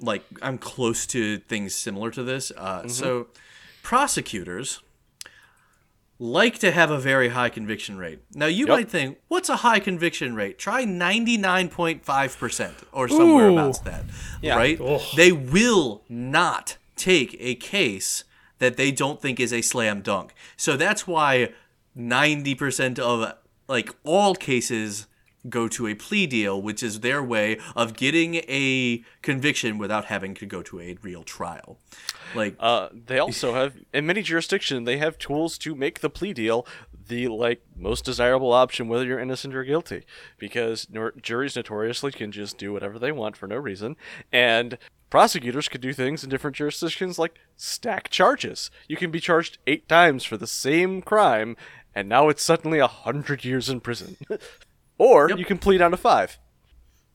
like i'm close to things similar to this uh, so prosecutors like to have a very high conviction rate now you Yep. might think what's a high conviction rate try 99.5% or somewhere Ooh. about that Yeah. right Ugh. they will not take a case that they don't think is a slam dunk so that's why 90% of like all cases go to a plea deal which is their way of getting a conviction without having to go to a real trial like Uh, they also have, in many jurisdictions, they have tools to make the plea deal the like most desirable option, whether you're innocent or guilty, because nor- juries notoriously can just do whatever they want for no reason, and prosecutors could do things in different jurisdictions like stack charges. You can be charged eight times for the same crime, and now it's suddenly a hundred years in prison, or you can plead down to five.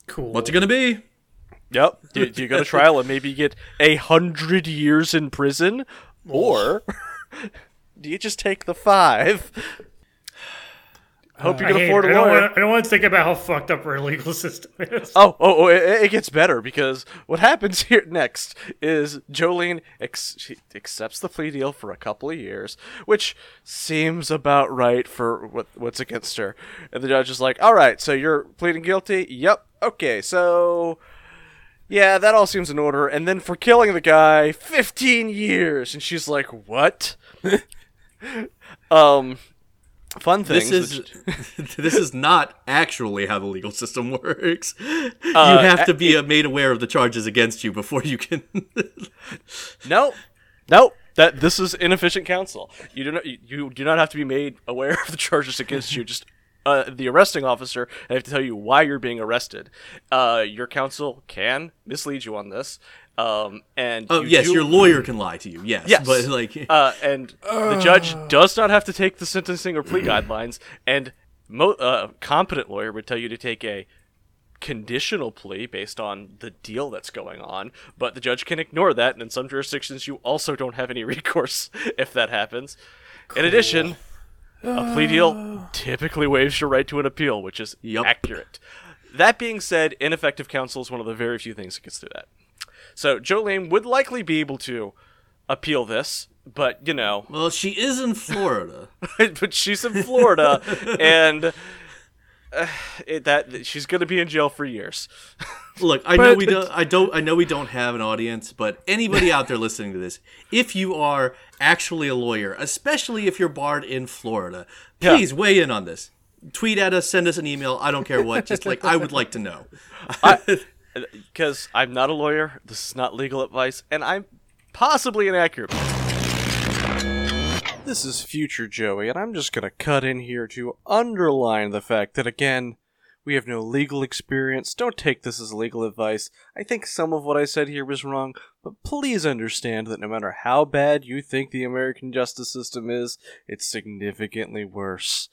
Cool. what's it gonna be Yep. Do, do you go to trial and maybe get a hundred years in prison, or do you just take the five? Hope you can afford it. a I don't lawyer. wanna- I don't want to think about how fucked up our legal system is. Oh, oh, oh it, it gets better because what happens here next is Jolyne ex- she accepts the plea deal for a couple of years, which seems about right for what what's against her. And the judge is like, "All right, so you're pleading guilty? Yep. Okay, so yeah, that all seems in order." And then for killing the guy, 15 years, and she's like, "What?" um, fun things. this is which- this is not actually how the legal system works you Uh, have to be uh, made aware of the charges against you before you can No, no. That this is inefficient counsel. You do not. You, you do not have to be made aware of the charges against you. Just uh, the arresting officer I have to tell you why you're being arrested. Uh, your counsel can mislead you on this. Um, and oh you yes do- your lawyer can lie to you yes, Yes, but like uh, and the judge does not have to take the sentencing or plea guidelines. And mo- uh, competent lawyer would tell you to take a conditional plea based on the deal that's going on, but the judge can ignore that, and in some jurisdictions, you also don't have any recourse if that happens. In addition, a plea deal typically waives your right to an appeal, which is Yup. accurate. That being said, ineffective counsel is one of the very few things that gets through that. So Jolyne would likely be able to appeal this, but you know, well she is in florida but she's in Florida, and uh, it, that she's gonna be in jail for years. Look, I know we don't. I don't. I know we don't have an audience, but anybody out there listening to this, if you are actually a lawyer, especially if you're barred in Florida, Yeah. please weigh in on this. Tweet at us, send us an email. I don't care what. Just like I would like to know. Because I'm not a lawyer, this is not legal advice, and I'm possibly inaccurate. This is future Joey, and I'm just gonna cut in here to underline the fact that again, we have no legal experience. Don't take this as legal advice. I think some of what I said here was wrong, but please understand that no matter how bad you think the American justice system is, it's significantly worse.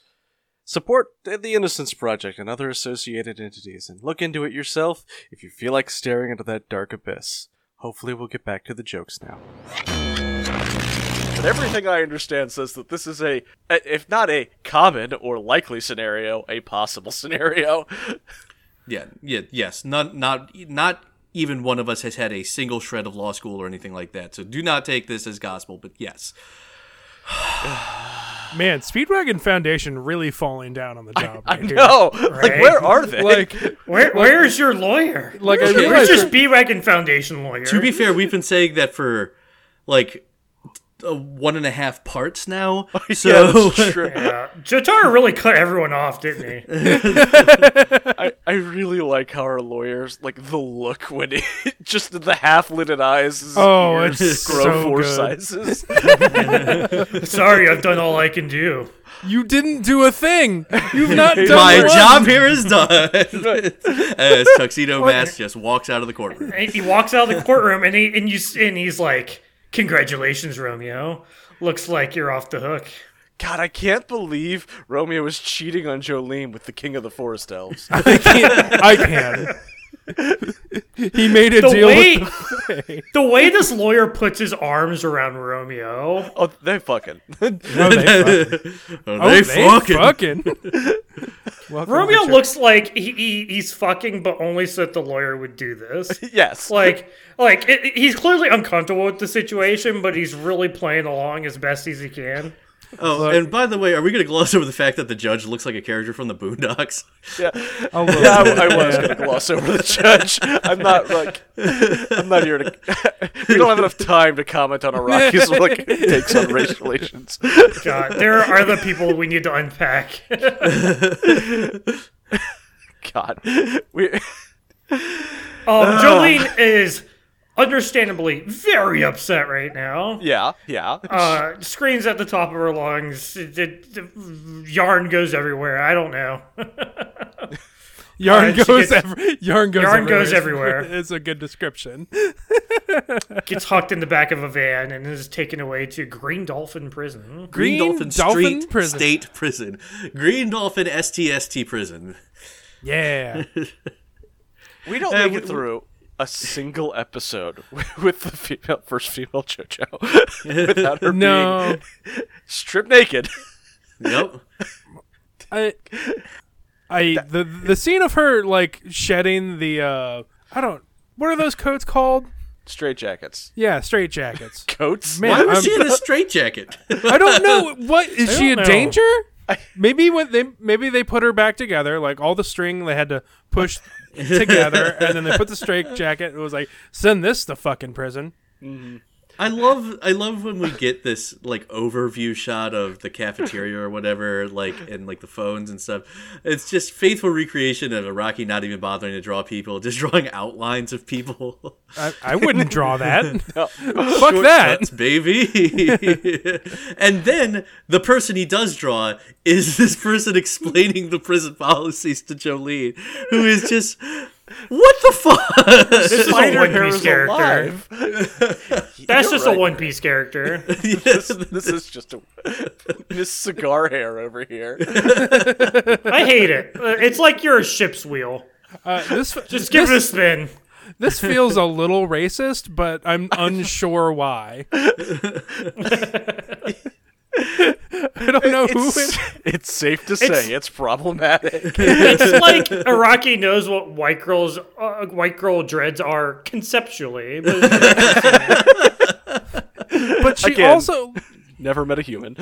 Support the Innocence Project and other associated entities and look into it yourself if you feel like staring into that dark abyss. Hopefully, we'll get back to the jokes now. But everything I understand says that this is a, a- if not a common or likely scenario, a possible scenario. Yeah. Yeah. Yes. Not. Not. Not even one of us has had a single shred of law school or anything like that. So do not take this as gospel. But yes. Man, Speedwagon Foundation really falling down on the job. I right here. know. Like, Right? where are they? Like, Where, where's your lawyer? like I Where's realize your Speedwagon Foundation lawyer? To be fair, we've been saying that for like uh, one and a half parts now. yeah, So that's true. Yeah, Jotaro really cut everyone off, didn't he? I, I really like how our lawyers like the look when it just the half lidded eyes. his Oh, it's grow so four good. sizes. Sorry, I've done all I can do. You didn't do a thing. You've not done my one. job here is done. As Tuxedo Mask just walks out of the courtroom. And he walks out of the courtroom, and he and you and he's like, "Congratulations, Romeo. Looks like you're off the hook." God, I can't believe Romeo was cheating on Jolyne with the king of the forest elves. I can't. I can. he made a The deal way with the the way this lawyer puts his arms around Romeo, oh, they fucking. No, they fucking. Oh, Oh, they, they fucking. fucking. Oh, Romeo looks like he, he he's fucking, but only so that the lawyer would do this. yes. Like, like it, it- he's clearly uncomfortable with the situation, but he's really playing along as best as he can. Oh, and by the way, are we going to gloss over the fact that the judge looks like a character from the Boondocks? yeah, A little yeah. I, I was gonna gloss over the judge. I'm not like. I'm not here to. we don't have enough time to comment on Araki's like takes on racial relations. God, there are other people we need to unpack. God, we. Um, Jolyne is understandably very upset right now. Yeah, yeah. Uh, screams at the top of her lungs. It- it- it- yarn goes everywhere. I don't know. Yarn Uh, goes. gets- every, yarn goes. Yarn everywhere. goes everywhere. It's a good description. Gets hucked in the back of a van and is taken away to Green Dolphin Prison. Green Dolphin, Dolphin Street Prison. State Prison. Green Dolphin STST Prison. Yeah. We don't Uh, make we- it through a single episode with the female first female JoJo without her No. being stripped naked. Yep. I. I the the scene of her like shedding the uh I don't what are those coats called? Straight jackets, Yeah, straight jackets. coats. Man, Why was I'm- she in a straitjacket? I don't know what is she a know. danger? Maybe when they maybe they put her back together, like all the string they had to push together, and then they put the straight jacket. It was like send this to fucking prison. Mm-hmm. I love I love when we get this like overview shot of the cafeteria or whatever, like and like the phones and stuff. It's just faithful recreation of Araki not even bothering to draw people, just drawing outlines of people. I, I wouldn't draw that. Fuck that. Cuts, baby. and then the person he does draw is this person explaining the prison policies to Jolyne, who is just what the fuck? This is a Spider One Hair Piece is character. That's You're just right. a One Piece character. this, this is just a this cigar hair over here. I hate it. Uh, It's like you're a ship's wheel. Uh, this Just give it a this, spin. this feels a little racist, but I'm unsure why. I don't know who It's, it. it's safe to say It's- it's, problematic. It's like Araki knows what white girls, uh, white girl dreads are conceptually. But But she Again. also Never met a human.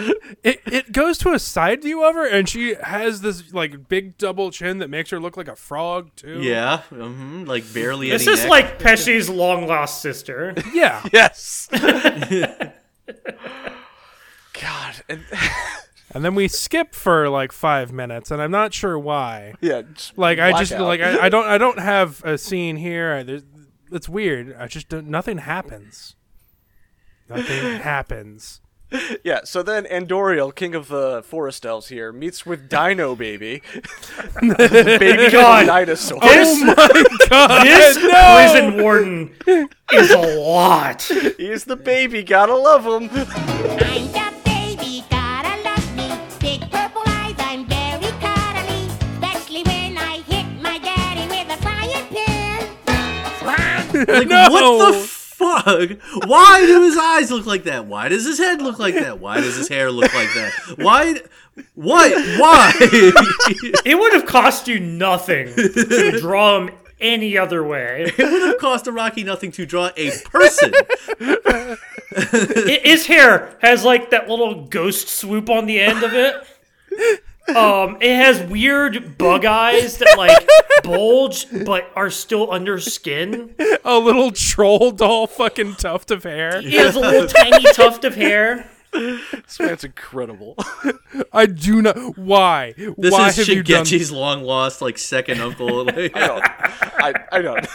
it, it goes to a side view of her, and she has this like big double chin that makes her look like a frog too. yeah, hmm like barely this any is neck. like Pesci's long lost sister. yeah. Yes. God, and, And then we skip for like five minutes, and I'm not sure why. yeah. just Like I just blackout. like I, I don't I don't have a scene here. I- there's- It's weird. I just don't, nothing happens. Nothing happens. Yeah, so then Andoriel, king of the forest elves here, meets with Dino Baby. baby God. dinosaur. Oh this, God, this no! prison warden is a lot. He's the baby, gotta love him. Like, No! what the fuck? Why do his eyes look like that? Why does his head look like that? Why does his hair look like that? Why? What? Why? It would have cost you nothing to draw him any other way. it would have cost Araki nothing to draw a person. His hair has like that little ghost swoop on the end of it. Um, it has weird bug eyes that like bulge but are still under skin. A little troll doll fucking tuft of hair. He has a little tiny tuft of hair. This man's incredible. I do not. Why? This Why is have you done? Long lost like second uncle. Like, I don't. I, I don't.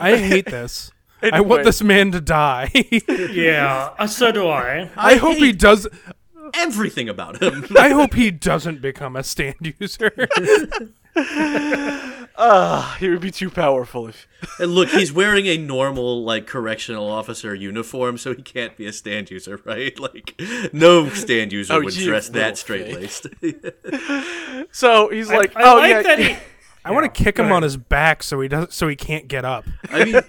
I hate this. I want this man to die. Yeah, uh, so do I. I hope he does. Everything about him. I hope he doesn't become a stand user. ah He would be too powerful if. and look, he's wearing a normal like correctional officer uniform, so he can't be a stand user, right? Like, no stand user Oh, would you dress that straight laced. So he's like, I oh like yeah, that he. I want to kick him ahead. on his back so he doesn't, so he can't get up. I mean,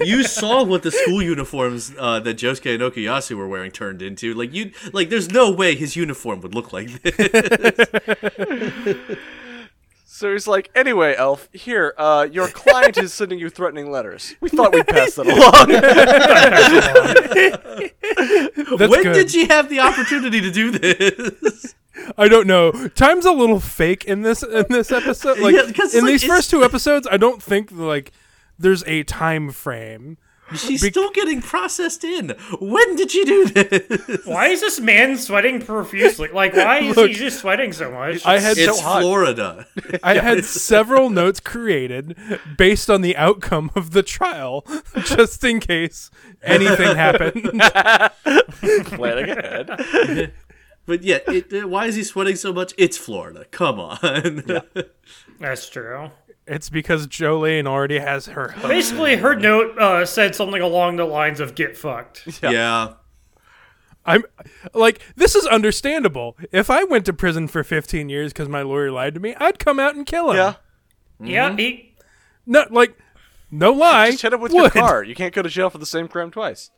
you saw what the school uniforms uh, that Josuke and Okuyasu were wearing turned into. Like you, like there's no way his uniform would look like this. So he's like, anyway, Elf, here, uh, your client is sending you threatening letters. We thought we'd pass that along. That's when good. did she have the opportunity to do this? I don't know. Time's a little fake in this in this episode. Like Yeah, 'cause, in like, these first two episodes, I don't think like there's a time frame. She's still getting processed in. When did she do this? Why is this man sweating profusely? Like, why is Look, he just sweating so much? I had It's hot. Florida. I had several notes created based on the outcome of the trial, just in case anything happened. Planning ahead. But yeah, it, uh, why is he sweating so much? It's Florida. Come on. That's true. It's because Jolyne already has her. Basically, her note uh, said something along the lines of "get fucked." yeah. I'm like, this is understandable. If I went to prison for 15 years because my lawyer lied to me, I'd come out and kill him. Yeah. Yeah, he. No, like, no lie. Just hit him with would. your car. You can't go to jail for the same crime twice.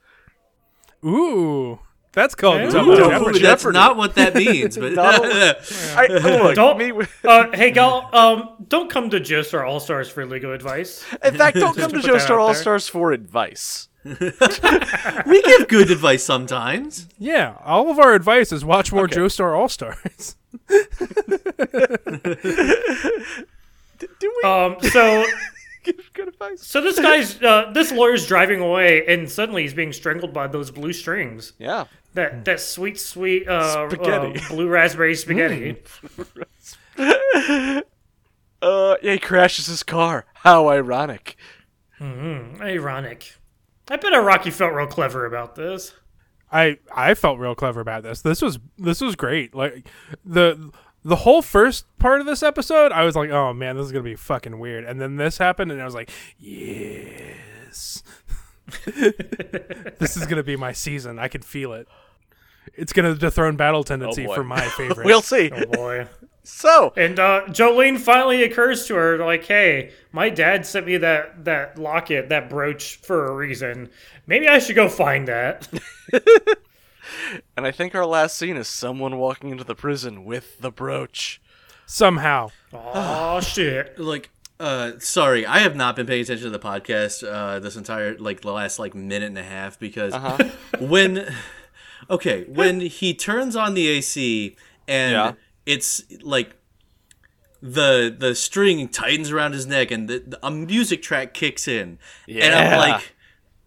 Ooh, that's called Ooh. double Ooh. jeopardy. That's Jeopardy. not what that means. But I, look, Don't. me with- Uh, hey, gal. Um, don't come to Joestar All Stars for legal advice. in fact, don't come to to put that Joestar All. Stars for advice. we give good advice sometimes. Yeah, all of our advice is watch more Joestar All Stars. Do we Um, so give good advice? so this guy's uh, this lawyer's driving away, and suddenly he's being strangled by those blue strings. Yeah. That that sweet sweet uh, Spaghetti. uh, blue raspberry spaghetti. Uh, yeah, he crashes his car. How ironic. hmm Ironic. I bet Araki felt real clever about this. I I felt real clever about this. This was this was great. Like the the whole first part of this episode, I was like, oh man, this is gonna be fucking weird. And then this happened, and I was like, yes, this is gonna be my season. I can feel it. It's gonna dethrone battle tendency boy. for my favorite. We'll see. Oh boy. So, And uh, Jolyne finally occurs to her, like, "Hey, my dad sent me that that locket, that brooch for a reason. Maybe I should go find that." and I think our last scene is someone walking into the prison with the brooch. Somehow, oh shit! Like, uh, sorry, I have not been paying attention to the podcast uh, this entire like the last like minute and a half because when, okay, when he turns on the AC and Yeah. it's like the the string tightens around his neck and the, the- a music track kicks in, and I'm like.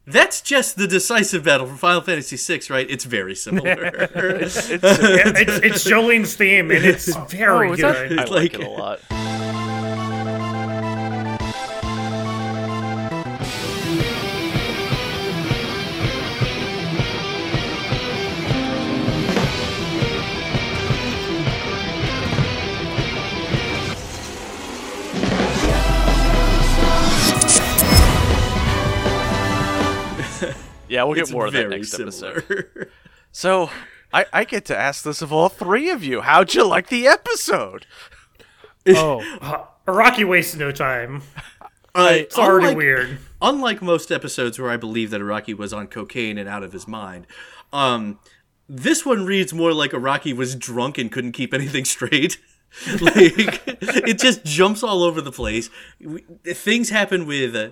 That's just the decisive battle from Final Fantasy VI, right? It's very similar. Yeah, it's, it's Jolyne's theme, and it's oh. very Oh, is that- good. I like like- it a lot. Yeah, we'll get It's more of that very next similar. episode. So, I, I get to ask this of all three of you. How'd you like the episode? oh, Araki wastes no time. Uh, It's already unlike- weird. unlike most episodes where I believe that Araki was on cocaine and out of his mind, um, this one reads more like Araki was drunk and couldn't keep anything straight. like it just jumps all over the place. We- Things happen with uh,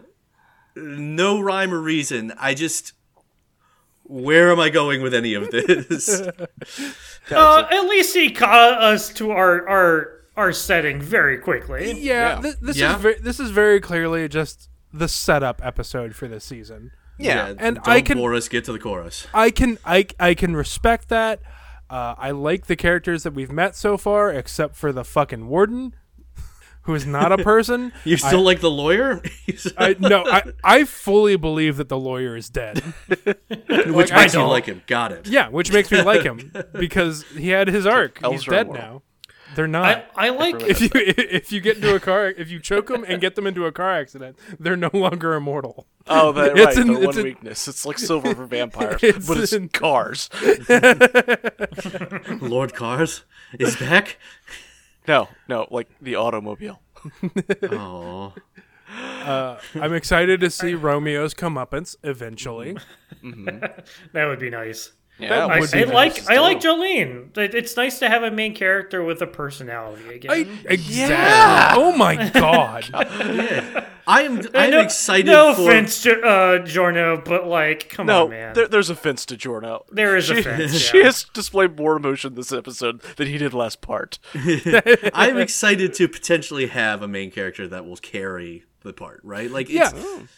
no rhyme or reason. I just where am I going with any of this? Uh, at least he caught us to our our our setting very quickly. Yeah, Yeah. thi- this Yeah. is very, this is very clearly just the setup episode for this season. Yeah. And don't I can- bore us. Get to the chorus. I can I I can respect that. Uh, I like the characters that we've met so far, except for the fucking warden, who is not a person. You still like the lawyer? I no, I I fully believe that the lawyer is dead. Which I makes you don't. like him. Got it. Yeah, which makes me like him because he had his arc. He's dead immortal. now. They're not. I, I like if you if you get into a car if you choke them and get them into a car accident, they're no longer immortal. Oh, that, It's right. in- the it's one in- weakness. It's like silver for vampires, It's but it's in- cars. Lord Kars is back. No, no, like the automobile. Oh, I'm excited to see Romeo's comeuppance eventually. that would be nice. Yeah, I, I like. I like Jolyne. It's nice to have a main character with a personality again. I, exactly. Oh my god. I am. I am no, excited No for. offense, Jo- uh, Giorno, but like, come No, on, man. there, there's offense to Giorno. There is she, offense, She yeah. has displayed more emotion this episode than he did last part. I am excited to potentially have a main character that will carry the part. Right? Like, Yeah. it's,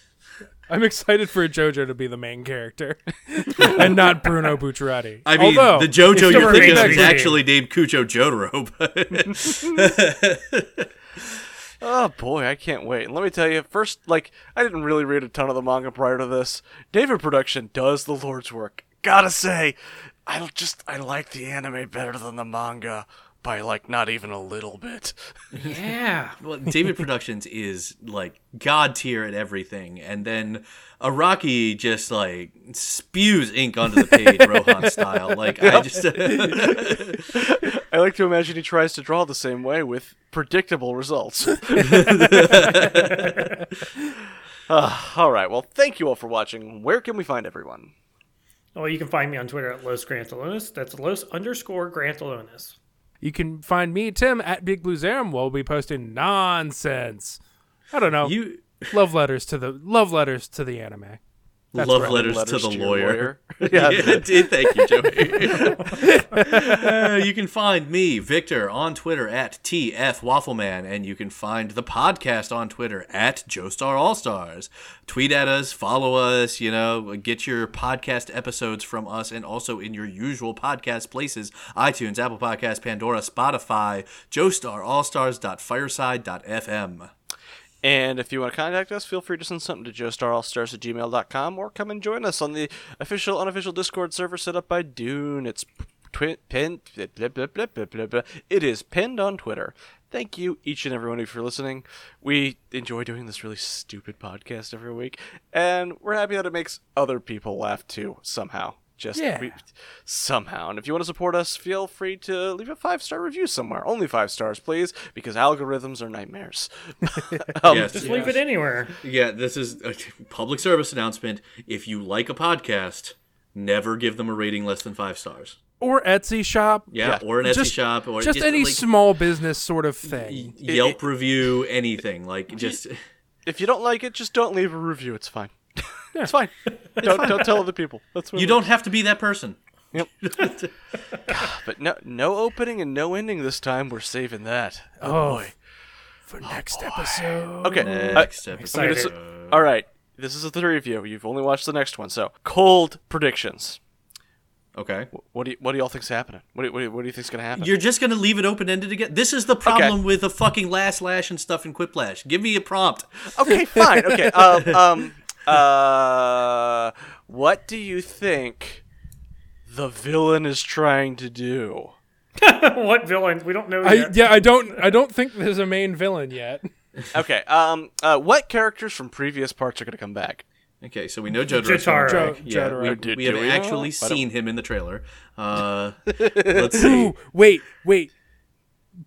I'm excited for JoJo to be the main character and not Bruno Bucciarati. I mean, Although, the JoJo you're thinking remains of is actually named Kujo Jotaro. But Oh boy, I can't wait. And let me tell you, first, like, I didn't really read a ton of the manga prior to this. David Production does the Lord's work. Gotta say, I just I like the anime better than the manga by like not even a little bit. yeah. well, David Productions is like god tier at everything, and then Araki just like spews ink onto the page, Rohan style. Like I just. I like to imagine he tries to draw the same way with predictable results. Ah, all right. Well, thank you all for watching. Where can we find everyone? Well, you can find me on Twitter at Los Grantalonis. That's Los underscore Grantalonis. You can find me, Tim, at Big Blue Zerum. We'll be posting nonsense. I don't know. You love letters to the love letters to the anime. Love letters, Letters to the your lawyer. Yeah. Yeah. Thank you, Joey. Uh, you can find me, Victor, on Twitter at TF Waffleman, and you can find the podcast on Twitter at Joestar All Stars. Tweet at us, follow us, you know, get your podcast episodes from us and also in your usual podcast places iTunes, Apple Podcasts, Pandora, Spotify, joestarallstars.fireside.fm. And if you want to contact us, feel free to send something to joestarallstars at gmail.com or come and join us on the official, unofficial Discord server set up by Dune. It's twi- pinned. blah, blah, blah. It is pinned on Twitter. Thank you, each and every one of you, for listening. We enjoy doing this really stupid podcast every week, and we're happy that it makes other people laugh too, somehow. Just Yeah. we- somehow. And if you want to support us, feel free to leave a five star review somewhere. Only five stars, please, because algorithms are nightmares. um, Yes. Just leave it anywhere. Yeah, this is a public service announcement. If you like a podcast, never give them a rating less than five stars. Or Etsy shop. Yeah, Yeah. or an Etsy Just- shop, or Just any like, small business sort of thing. Yelp review, anything. Like just If you don't like it, just don't leave a review. It's fine. It's fine. don't don't tell other people. That's what you don't have to be that person. But no no opening and no ending this time. We're saving that. Oh, Oh, boy. For next episode. Okay. Next uh, episode. I'm gonna all right. This is the three of you. You've only watched the next one, so cold predictions. Okay. What do you, what do y'all think's happening? What do you, what do you, what do you think's gonna happen? You're just gonna leave it open ended again. This is the problem with the fucking last lash and stuff in Quiplash. Give me a prompt. okay, fine. Okay. Um, um, uh, what do you think the villain is trying to do? what villain? We don't know I, yet. yeah, I don't. I don't think there's a main villain yet. Okay. Um. Uh. What characters from previous parts are gonna come back? Okay, so we know Jotaro. Jotaro. Jo- Yeah, Jotaro. we, Do- we have we? actually I seen him in the trailer. Uh, let's see. Ooh, wait, wait.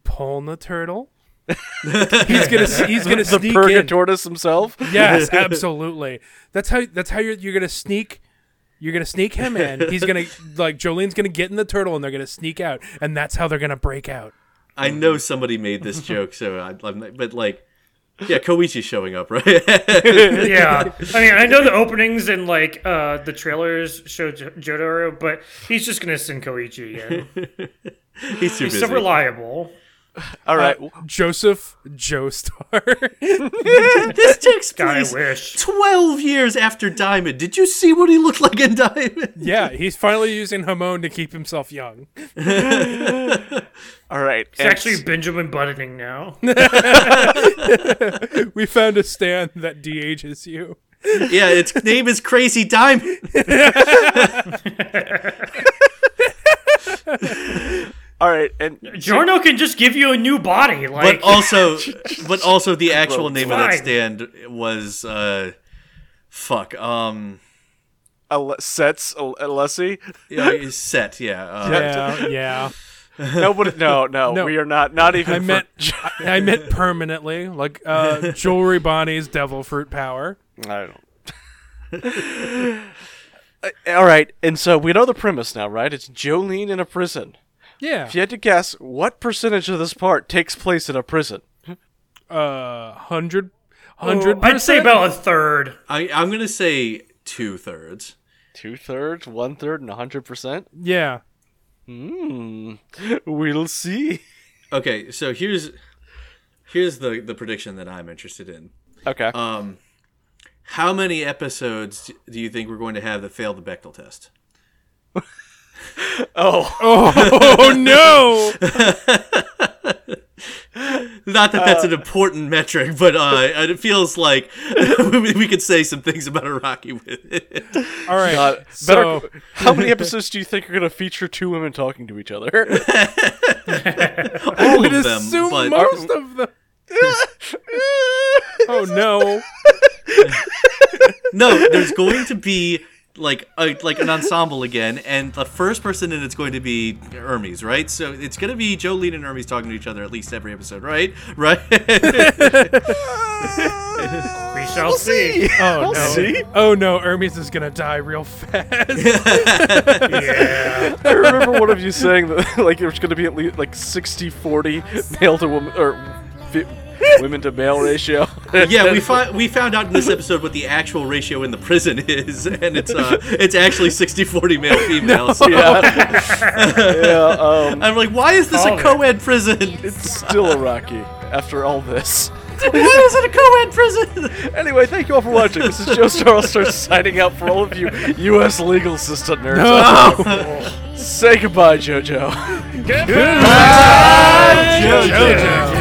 Polna turtle. he's gonna. He's gonna The sneak in. Purgatortus himself. Yes, absolutely. That's how. That's how you're. You're gonna sneak. You're gonna sneak him in. He's gonna like Jolyne's gonna get in the turtle, and they're gonna sneak out, and that's how they're gonna break out. I know somebody made this joke, so I, I'm but like, Yeah, Koichi's showing up, right? yeah, I mean, I know the openings and like uh, the trailers show J- Jotaro, but he's just gonna send Koichi in. He's too He's busy. so reliable. All right. Uh, Joseph Joestar. this takes place wish. 12 years after Diamond. Did you see what he looked like in Diamond? yeah, he's finally using Hamon to keep himself young. All right. It's actually Benjamin Buttoning now. We found a stand that de-ages you. yeah, its name is Crazy Diamond. All right. And Giorno can just give you a new body. Like, But also, but also the actual name of that stand was uh, fuck. Um, Ale- sets Ale- Alessi. yeah, it's set. Yeah. Uh, Yeah, yeah. Nobody. No, no, No. We are not. Not even. I meant I, I meant permanently, like uh, Jewelry Bonney's devil fruit power. I don't. Uh, All right, and so we know the premise now, right? It's Jolyne in a prison. Yeah. If you had to guess, what percentage of this part takes place in a prison? Uh, hundred, hundred. I'd say about a third. I, I'm gonna say two thirds. Two thirds, one third, and a hundred percent. Yeah. Hmm. We'll see. Okay, so here's here's the the prediction that I'm interested in. Okay. Um, how many episodes do you think we're going to have that fail the Bechdel test? oh. Oh no! Not that that's an important metric, but uh, it feels like we we could say some things about Araki with it. All right. God, so better, how many episodes do you think are going to feature two women talking to each other? All would of them, assume but most of them. oh no! no, there's going to be like a, like an ensemble again, and the first person in it's going to be Hermes, right? So it's going to be Jolyne and Hermes talking to each other at least every episode, right? Right? We shall see. Oh no! see. Oh no! Hermes is gonna die real fast. Yeah. I remember one of you saying that like it was going to be at least like 60-40 male to woman or fi- women to male ratio. yeah, we fi- we found out in this episode what the actual ratio in the prison is, and it's uh it's actually 60-40 male female. So yeah. yeah. Um, I'm like, why is this Call a it. co-ed prison? it's still Araki after all this. why is it a co-ed prison? Anyway, thank you all for watching. This is Joe Star All Star signing out for all of you U.S. legal system nerds. out there. Say goodbye, JoJo. all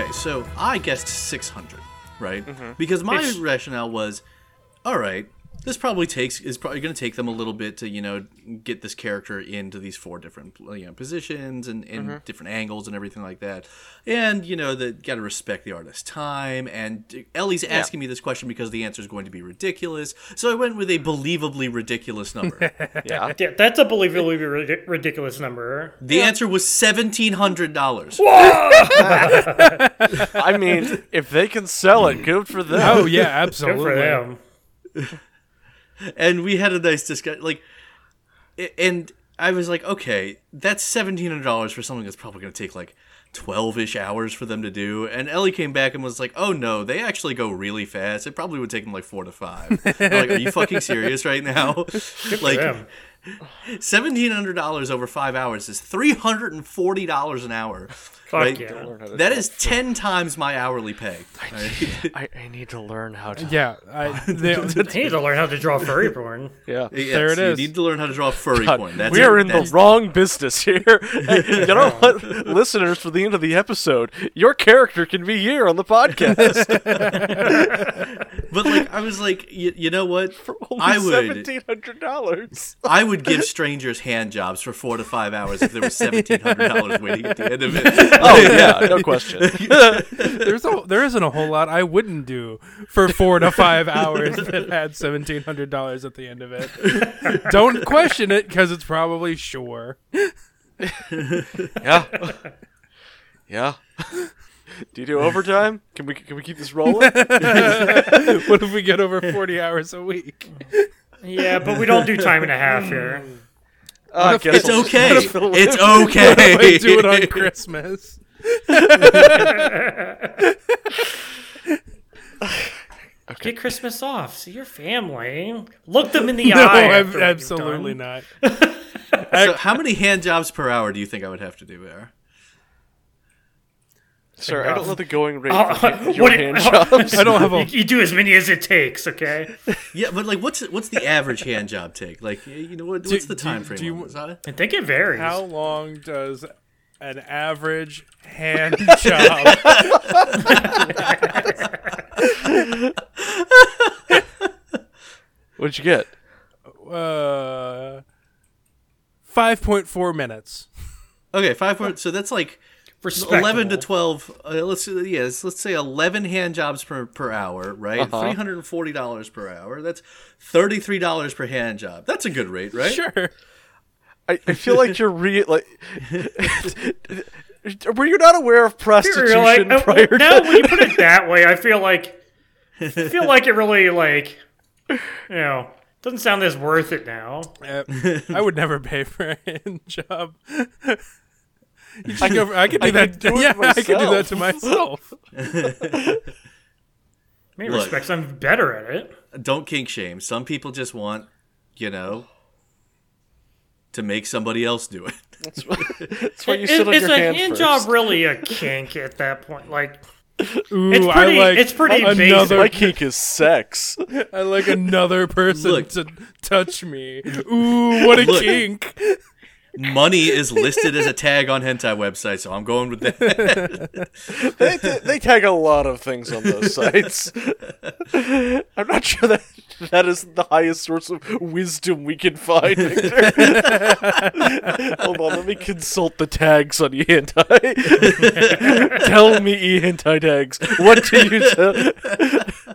Okay, so I guessed 600, right? Mm-hmm. Because my rationale was, all right, this probably takes is probably going to take them a little bit to you know get this character into these four different you know positions and, and Mm-hmm. different angles and everything like that, and you know that got to respect the artist's time. And Ellie's asking me this question because the answer is going to be ridiculous, so I went with a believably ridiculous number. Yeah. Yeah, that's a believably rid- ridiculous number. the answer was seventeen hundred dollars. I mean, if they can sell it, good for them. oh yeah, Good absolutely. and we had a nice discussion like and i was like okay that's $1700 for something that's probably going to take like 12-ish hours for them to do. And ellie came back and was like oh no they actually go really fast. It probably would take them like four to five. Like are you fucking serious right now? Like them. $1700 over five hours is $340 an hour Fuck right? yeah. that is 10 times my hourly pay right? I, I need to learn how to. Yeah, I, they, I need to learn how to draw furry porn. Yeah. Yes, There it is. you need to learn how to draw furry God, porn That's we are it. in the That's- wrong business here. you know what, listeners? For the end of the episode, your character can be here on the podcast. but like I was like, you, you know what? Only I would seventeen hundred dollars. I would give strangers hand jobs for four to five hours if there was seventeen hundred dollars waiting at the end of it. Oh yeah, no question. There's a, there isn't a whole lot I wouldn't do for four to five hours that had seventeen hundred dollars at the end of it. Don't question it because it's probably sure. Yeah. Yeah. Do you do overtime? Can we can we keep this rolling? What if we get over forty hours a week? Yeah, but we don't do time and a half here. Uh, It's okay. gotta fill it It's okay. We do it on Christmas. Get Christmas off. See your family. Look them in the No, eye. I'm absolutely not. So how many hand jobs per hour do you think I would have to do there? Sir, I don't know the going rate Oh, for your what- hand jobs. I don't have You, a. you do as many as it takes, okay? Yeah, but like, what's what's the average hand job take? Like, you know, what, what's the do- time do frame? you- on this, huh? I think it varies. How long does an average hand job? What'd you get? Uh, five point four minutes. Okay, five point. So that's like Respectable. Eleven to twelve. Uh, let's yes, let's say eleven hand jobs per per hour, right? Uh-huh. hundred and forty dollars per hour. That's thirty three dollars per hand job. That's a good rate, right? Sure. I, I feel like you're re like. Were you not aware of prostitution You're like, uh, prior now to? when you put it that way, I feel like I feel like it really like you know doesn't sound as worth it now. Uh, I would never pay for a hand job. You should go for- I could do I that. could do yeah, I could do that to myself. myself. Many Look. respects, I'm better at it. Don't kink shame. Some people just want, you know, to make somebody else do it. That's why, that's why you Is, sit on is your a hand, hand first. job really a kink at that point? Like Ooh, it's pretty. I like it's pretty another- basic. My kink is sex. I like another person Look. to touch me. Ooh, what a Look. kink! Money is listed as a tag on hentai websites, so I'm going with that. they, they, they tag a lot of things on those sites. I'm not sure that that is the highest source of wisdom we can find. Victor. Hold on, let me consult the tags on ehentai. Tell me ehentai tags. What do you tell?